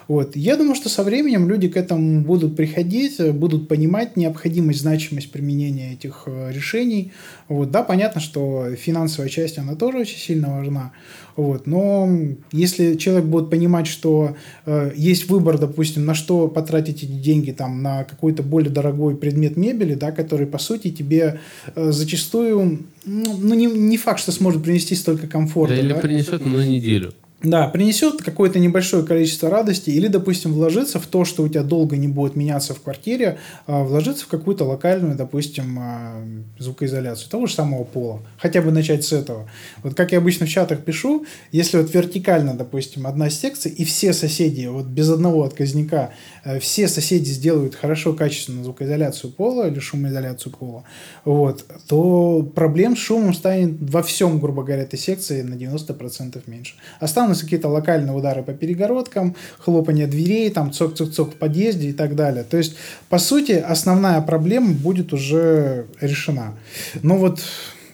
Вот. Я думаю, что со временем люди к этому будут приходить, будут понимать необходимость, значимость применения этих э, решений. Вот. Да, понятно, что финансовая часть, она тоже очень сильно важна. Вот. Но если человек будет понимать, что э, есть выбор, допустим, на что потратить эти деньги, там, на какой-то более дорогой предмет мебели, да, который, по сути, тебе э, зачастую, ну, ну не, не факт, что сможет принести столько комфорта. Да, или да? принесет на неделю. Да, принесет какое-то небольшое количество радости или, допустим, вложиться в то, что у тебя долго не будет меняться в квартире, а вложиться в какую-то локальную, допустим, а, звукоизоляцию того же самого пола. Хотя бы начать с этого. Вот как я обычно в чатах пишу, если вот вертикально, допустим, одна секция, и все соседи, вот без одного отказника, э, все соседи сделают хорошо, качественную звукоизоляцию пола или шумоизоляцию пола, вот, то проблем с шумом станет во всем, грубо говоря, этой секции на 90% меньше. Останутся останутся какие-то локальные удары по перегородкам, хлопание дверей, там цок-цок-цок в подъезде и так далее. То есть, по сути, основная проблема будет уже решена. Но вот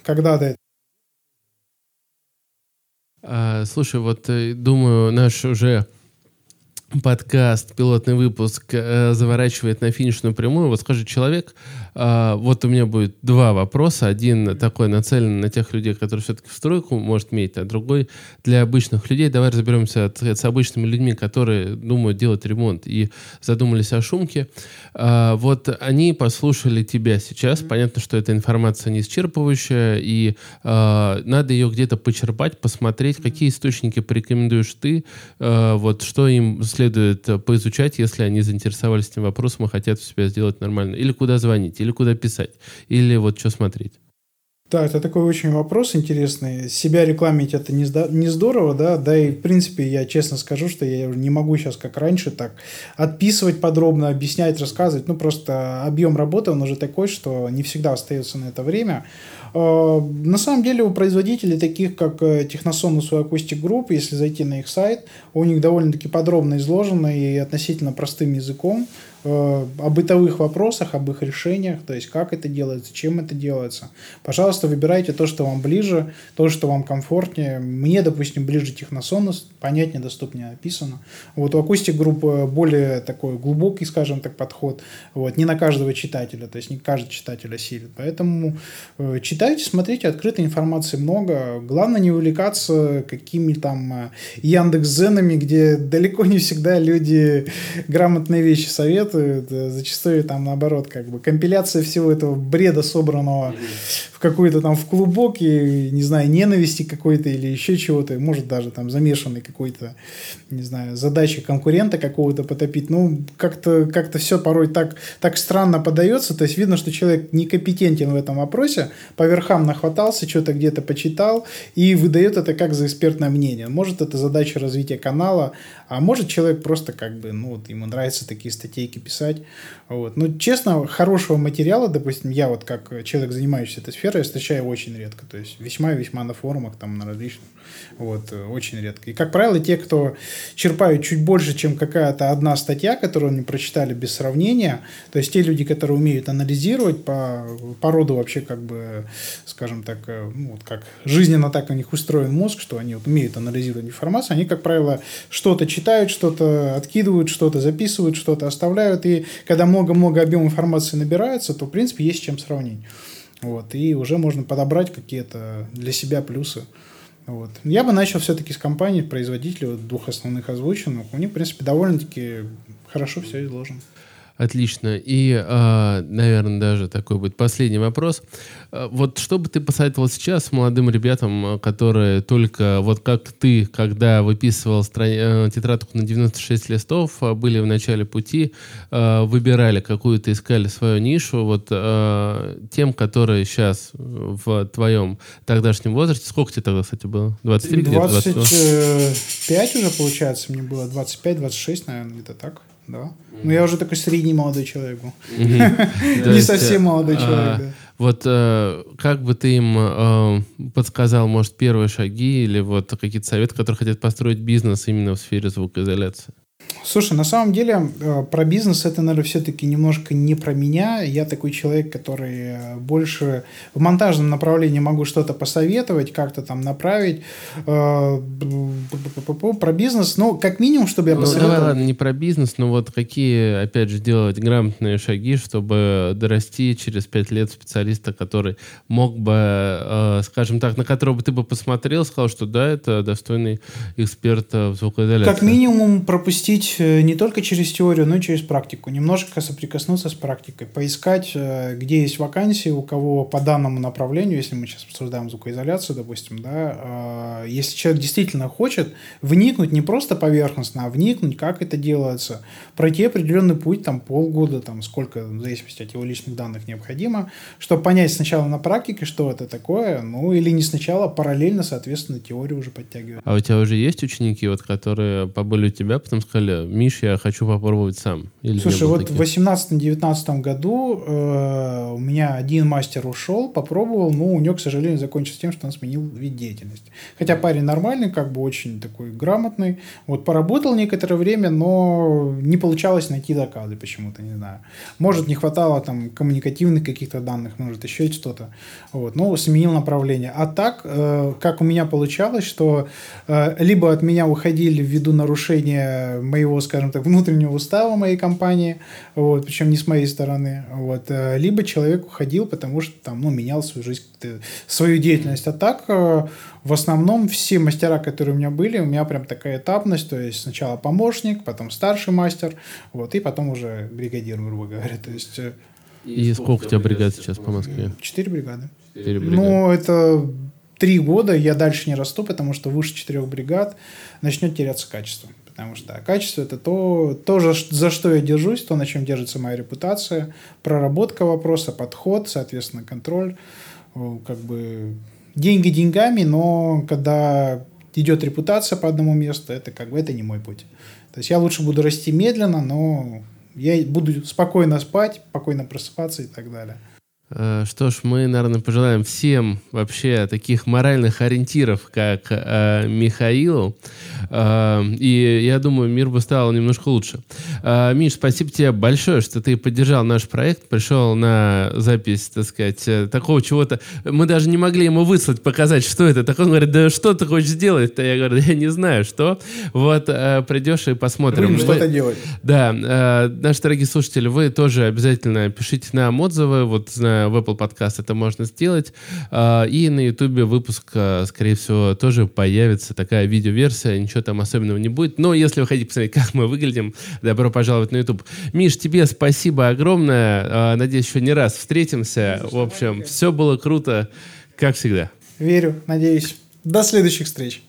когда до а, Слушай, вот э, думаю, наш уже подкаст, пилотный выпуск э, заворачивает на финишную прямую. Вот скажи, человек, вот у меня будет два вопроса. Один такой нацелен на тех людей, которые все-таки в стройку может иметь, а другой для обычных людей. Давай разберемся с обычными людьми, которые думают делать ремонт и задумались о шумке. Э, вот они послушали тебя сейчас. Понятно, что эта информация не исчерпывающая, и э, надо ее где-то почерпать, посмотреть, какие источники порекомендуешь ты, вот что им следует э, поизучать, если они заинтересовались этим вопросом и хотят у себя сделать нормально? Или куда звонить, или куда писать, или вот что смотреть? Да, это такой очень вопрос интересный. Себя рекламить это не, не здорово, да, да и в принципе я честно скажу, что я не могу сейчас как раньше так отписывать подробно, объяснять, рассказывать. Ну просто объем работы он уже такой, что не всегда остается на это время. А, на самом деле у производителей, таких как э, Техносонус и Acoustic Group, если зайти на их сайт, у них довольно-таки подробно изложено и относительно простым языком Э, о бытовых вопросах, об их решениях, то есть как это делается, чем это делается. Пожалуйста, выбирайте то, что вам ближе, то, что вам комфортнее. Мне, допустим, ближе техносонус, понятнее, доступнее описано. Вот у акустик группы более такой глубокий, скажем так, подход. Вот, не на каждого читателя, то есть не каждый читатель осилит. Поэтому э, читайте, смотрите, открытой информации много. Главное не увлекаться какими там э, Яндекс.Зенами, где далеко не всегда люди грамотные вещи советуют работают, зачастую там наоборот, как бы компиляция всего этого бреда, собранного в какой-то там в клубок и, не знаю, ненависти какой-то или еще чего-то, может даже там замешанный какой-то, не знаю, задачи конкурента какого-то потопить. Ну, как-то как все порой так, так странно подается, то есть видно, что человек некомпетентен в этом вопросе, по верхам нахватался, что-то где-то почитал и выдает это как за экспертное мнение. Может, это задача развития канала, а может, человек просто как бы, ну, вот ему нравятся такие статейки писать. Вот. Ну, честно, хорошего материала, допустим, я вот как человек, занимающийся этой сферой, встречаю очень редко. То есть весьма-весьма на форумах, там, на различных. Вот, очень редко. И, как правило, те, кто черпают чуть больше, чем какая-то одна статья, которую они прочитали без сравнения, то есть те люди, которые умеют анализировать по, по роду вообще, как бы, скажем так, э, ну, вот как жизненно так у них устроен мозг, что они вот умеют анализировать информацию, они, как правило, что-то читают, что-то откидывают, что-то записывают, что-то оставляют, и когда много-много объем информации набирается, то, в принципе, есть чем сравнить. Вот, и уже можно подобрать какие-то для себя плюсы. Вот. Я бы начал все-таки с компании, производителей вот, двух основных озвученных. У них, в принципе, довольно-таки хорошо все изложено. Отлично. И, э, наверное, даже такой будет последний вопрос. Э, вот что бы ты посоветовал сейчас молодым ребятам, э, которые только, вот как ты, когда выписывал страни- тетрадку на 96 листов, были в начале пути, выбирали какую-то, искали свою нишу, вот тем, которые сейчас в твоем тогдашнем возрасте, сколько тебе тогда, кстати, было? 23 25 уже, получается, мне было 25-26, наверное, где-то так да. Ну, я уже такой средний молодой человек был. Не совсем молодой человек, Вот э, как бы ты им э, подсказал, может, первые шаги или вот какие-то советы, которые хотят построить бизнес именно в сфере звукоизоляции? Слушай, на самом деле э, про бизнес это, наверное, все-таки немножко не про меня. Я такой человек, который э, больше в монтажном направлении могу что-то посоветовать, как-то там направить. Э, про бизнес, ну, как минимум, чтобы я ну, посоветовал. Давай, ладно, не про бизнес, но вот какие, опять же, делать грамотные шаги, чтобы дорасти через пять лет специалиста, который мог бы, скажем так, на которого бы ты бы посмотрел, сказал, что да, это достойный эксперт в звукоизоляции. Как минимум пропустить Э, не только через теорию, но и через практику. Немножко соприкоснуться с практикой. Поискать, э, где есть вакансии, у кого по данному направлению, если мы сейчас обсуждаем звукоизоляцию, допустим, да, э, если человек действительно хочет вникнуть не просто поверхностно, а вникнуть, как это делается, пройти определенный путь, там, полгода, там, сколько, в зависимости от его личных данных необходимо, чтобы понять сначала на практике, что это такое, ну, или не сначала, параллельно, соответственно, теорию уже подтягивать. А у тебя уже есть ученики, вот, которые побыли у тебя, потом сказали, Миш, я хочу попробовать сам. Или Слушай, вот таких? в 18-19 году э, у меня один мастер ушел, попробовал, но у него, к сожалению, закончилось тем, что он сменил вид деятельности. Хотя парень нормальный, как бы очень такой грамотный. Вот поработал некоторое время, но не получалось найти доказы почему-то, не знаю. Может, не хватало там коммуникативных каких-то данных, может, еще что-то. Вот, но сменил направление. А так, э, как у меня получалось, что э, либо от меня уходили ввиду нарушения моего скажем так, внутреннего устава моей компании, вот, причем не с моей стороны, вот, э, либо человек уходил, потому что там, ну, менял свою жизнь, свою деятельность. А так, э, в основном, все мастера, которые у меня были, у меня прям такая этапность, то есть сначала помощник, потом старший мастер, вот, и потом уже бригадир, грубо говоря, то есть... Э, и сколько у тебя бригад сейчас по Москве? Четыре бригады. Четыре бригады. Ну, это три года, я дальше не расту, потому что выше четырех бригад начнет теряться качество. Потому что да, качество это то, то, за что я держусь, то, на чем держится моя репутация, проработка вопроса, подход, соответственно, контроль. Как бы деньги деньгами, но когда идет репутация по одному месту, это как бы это не мой путь. То есть я лучше буду расти медленно, но я буду спокойно спать, спокойно просыпаться и так далее. Э, что ж, мы, наверное, пожелаем всем вообще таких моральных ориентиров, как э, Михаилу. Э, и я думаю, мир бы стал немножко лучше. Э, Миш, спасибо тебе большое, что ты поддержал наш проект, пришел на запись, так сказать, э, такого чего-то. Мы даже не могли ему выслать, показать, что это. Так он говорит, да что ты хочешь сделать-то? Я говорю, я не знаю, что. Вот э, придешь и посмотрим. Будем что-то делать. Да. Э, наши дорогие слушатели, вы тоже обязательно пишите нам отзывы. Вот на в Apple Podcast это можно сделать. А, и на YouTube выпуск, а, скорее всего, тоже появится такая видеоверсия. Ничего там особенного не будет. Но если вы хотите посмотреть, как мы выглядим, добро пожаловать на YouTube. Миш, тебе спасибо огромное. А, надеюсь, еще не раз встретимся. В общем, все было круто, как всегда. Верю, надеюсь. До следующих встреч.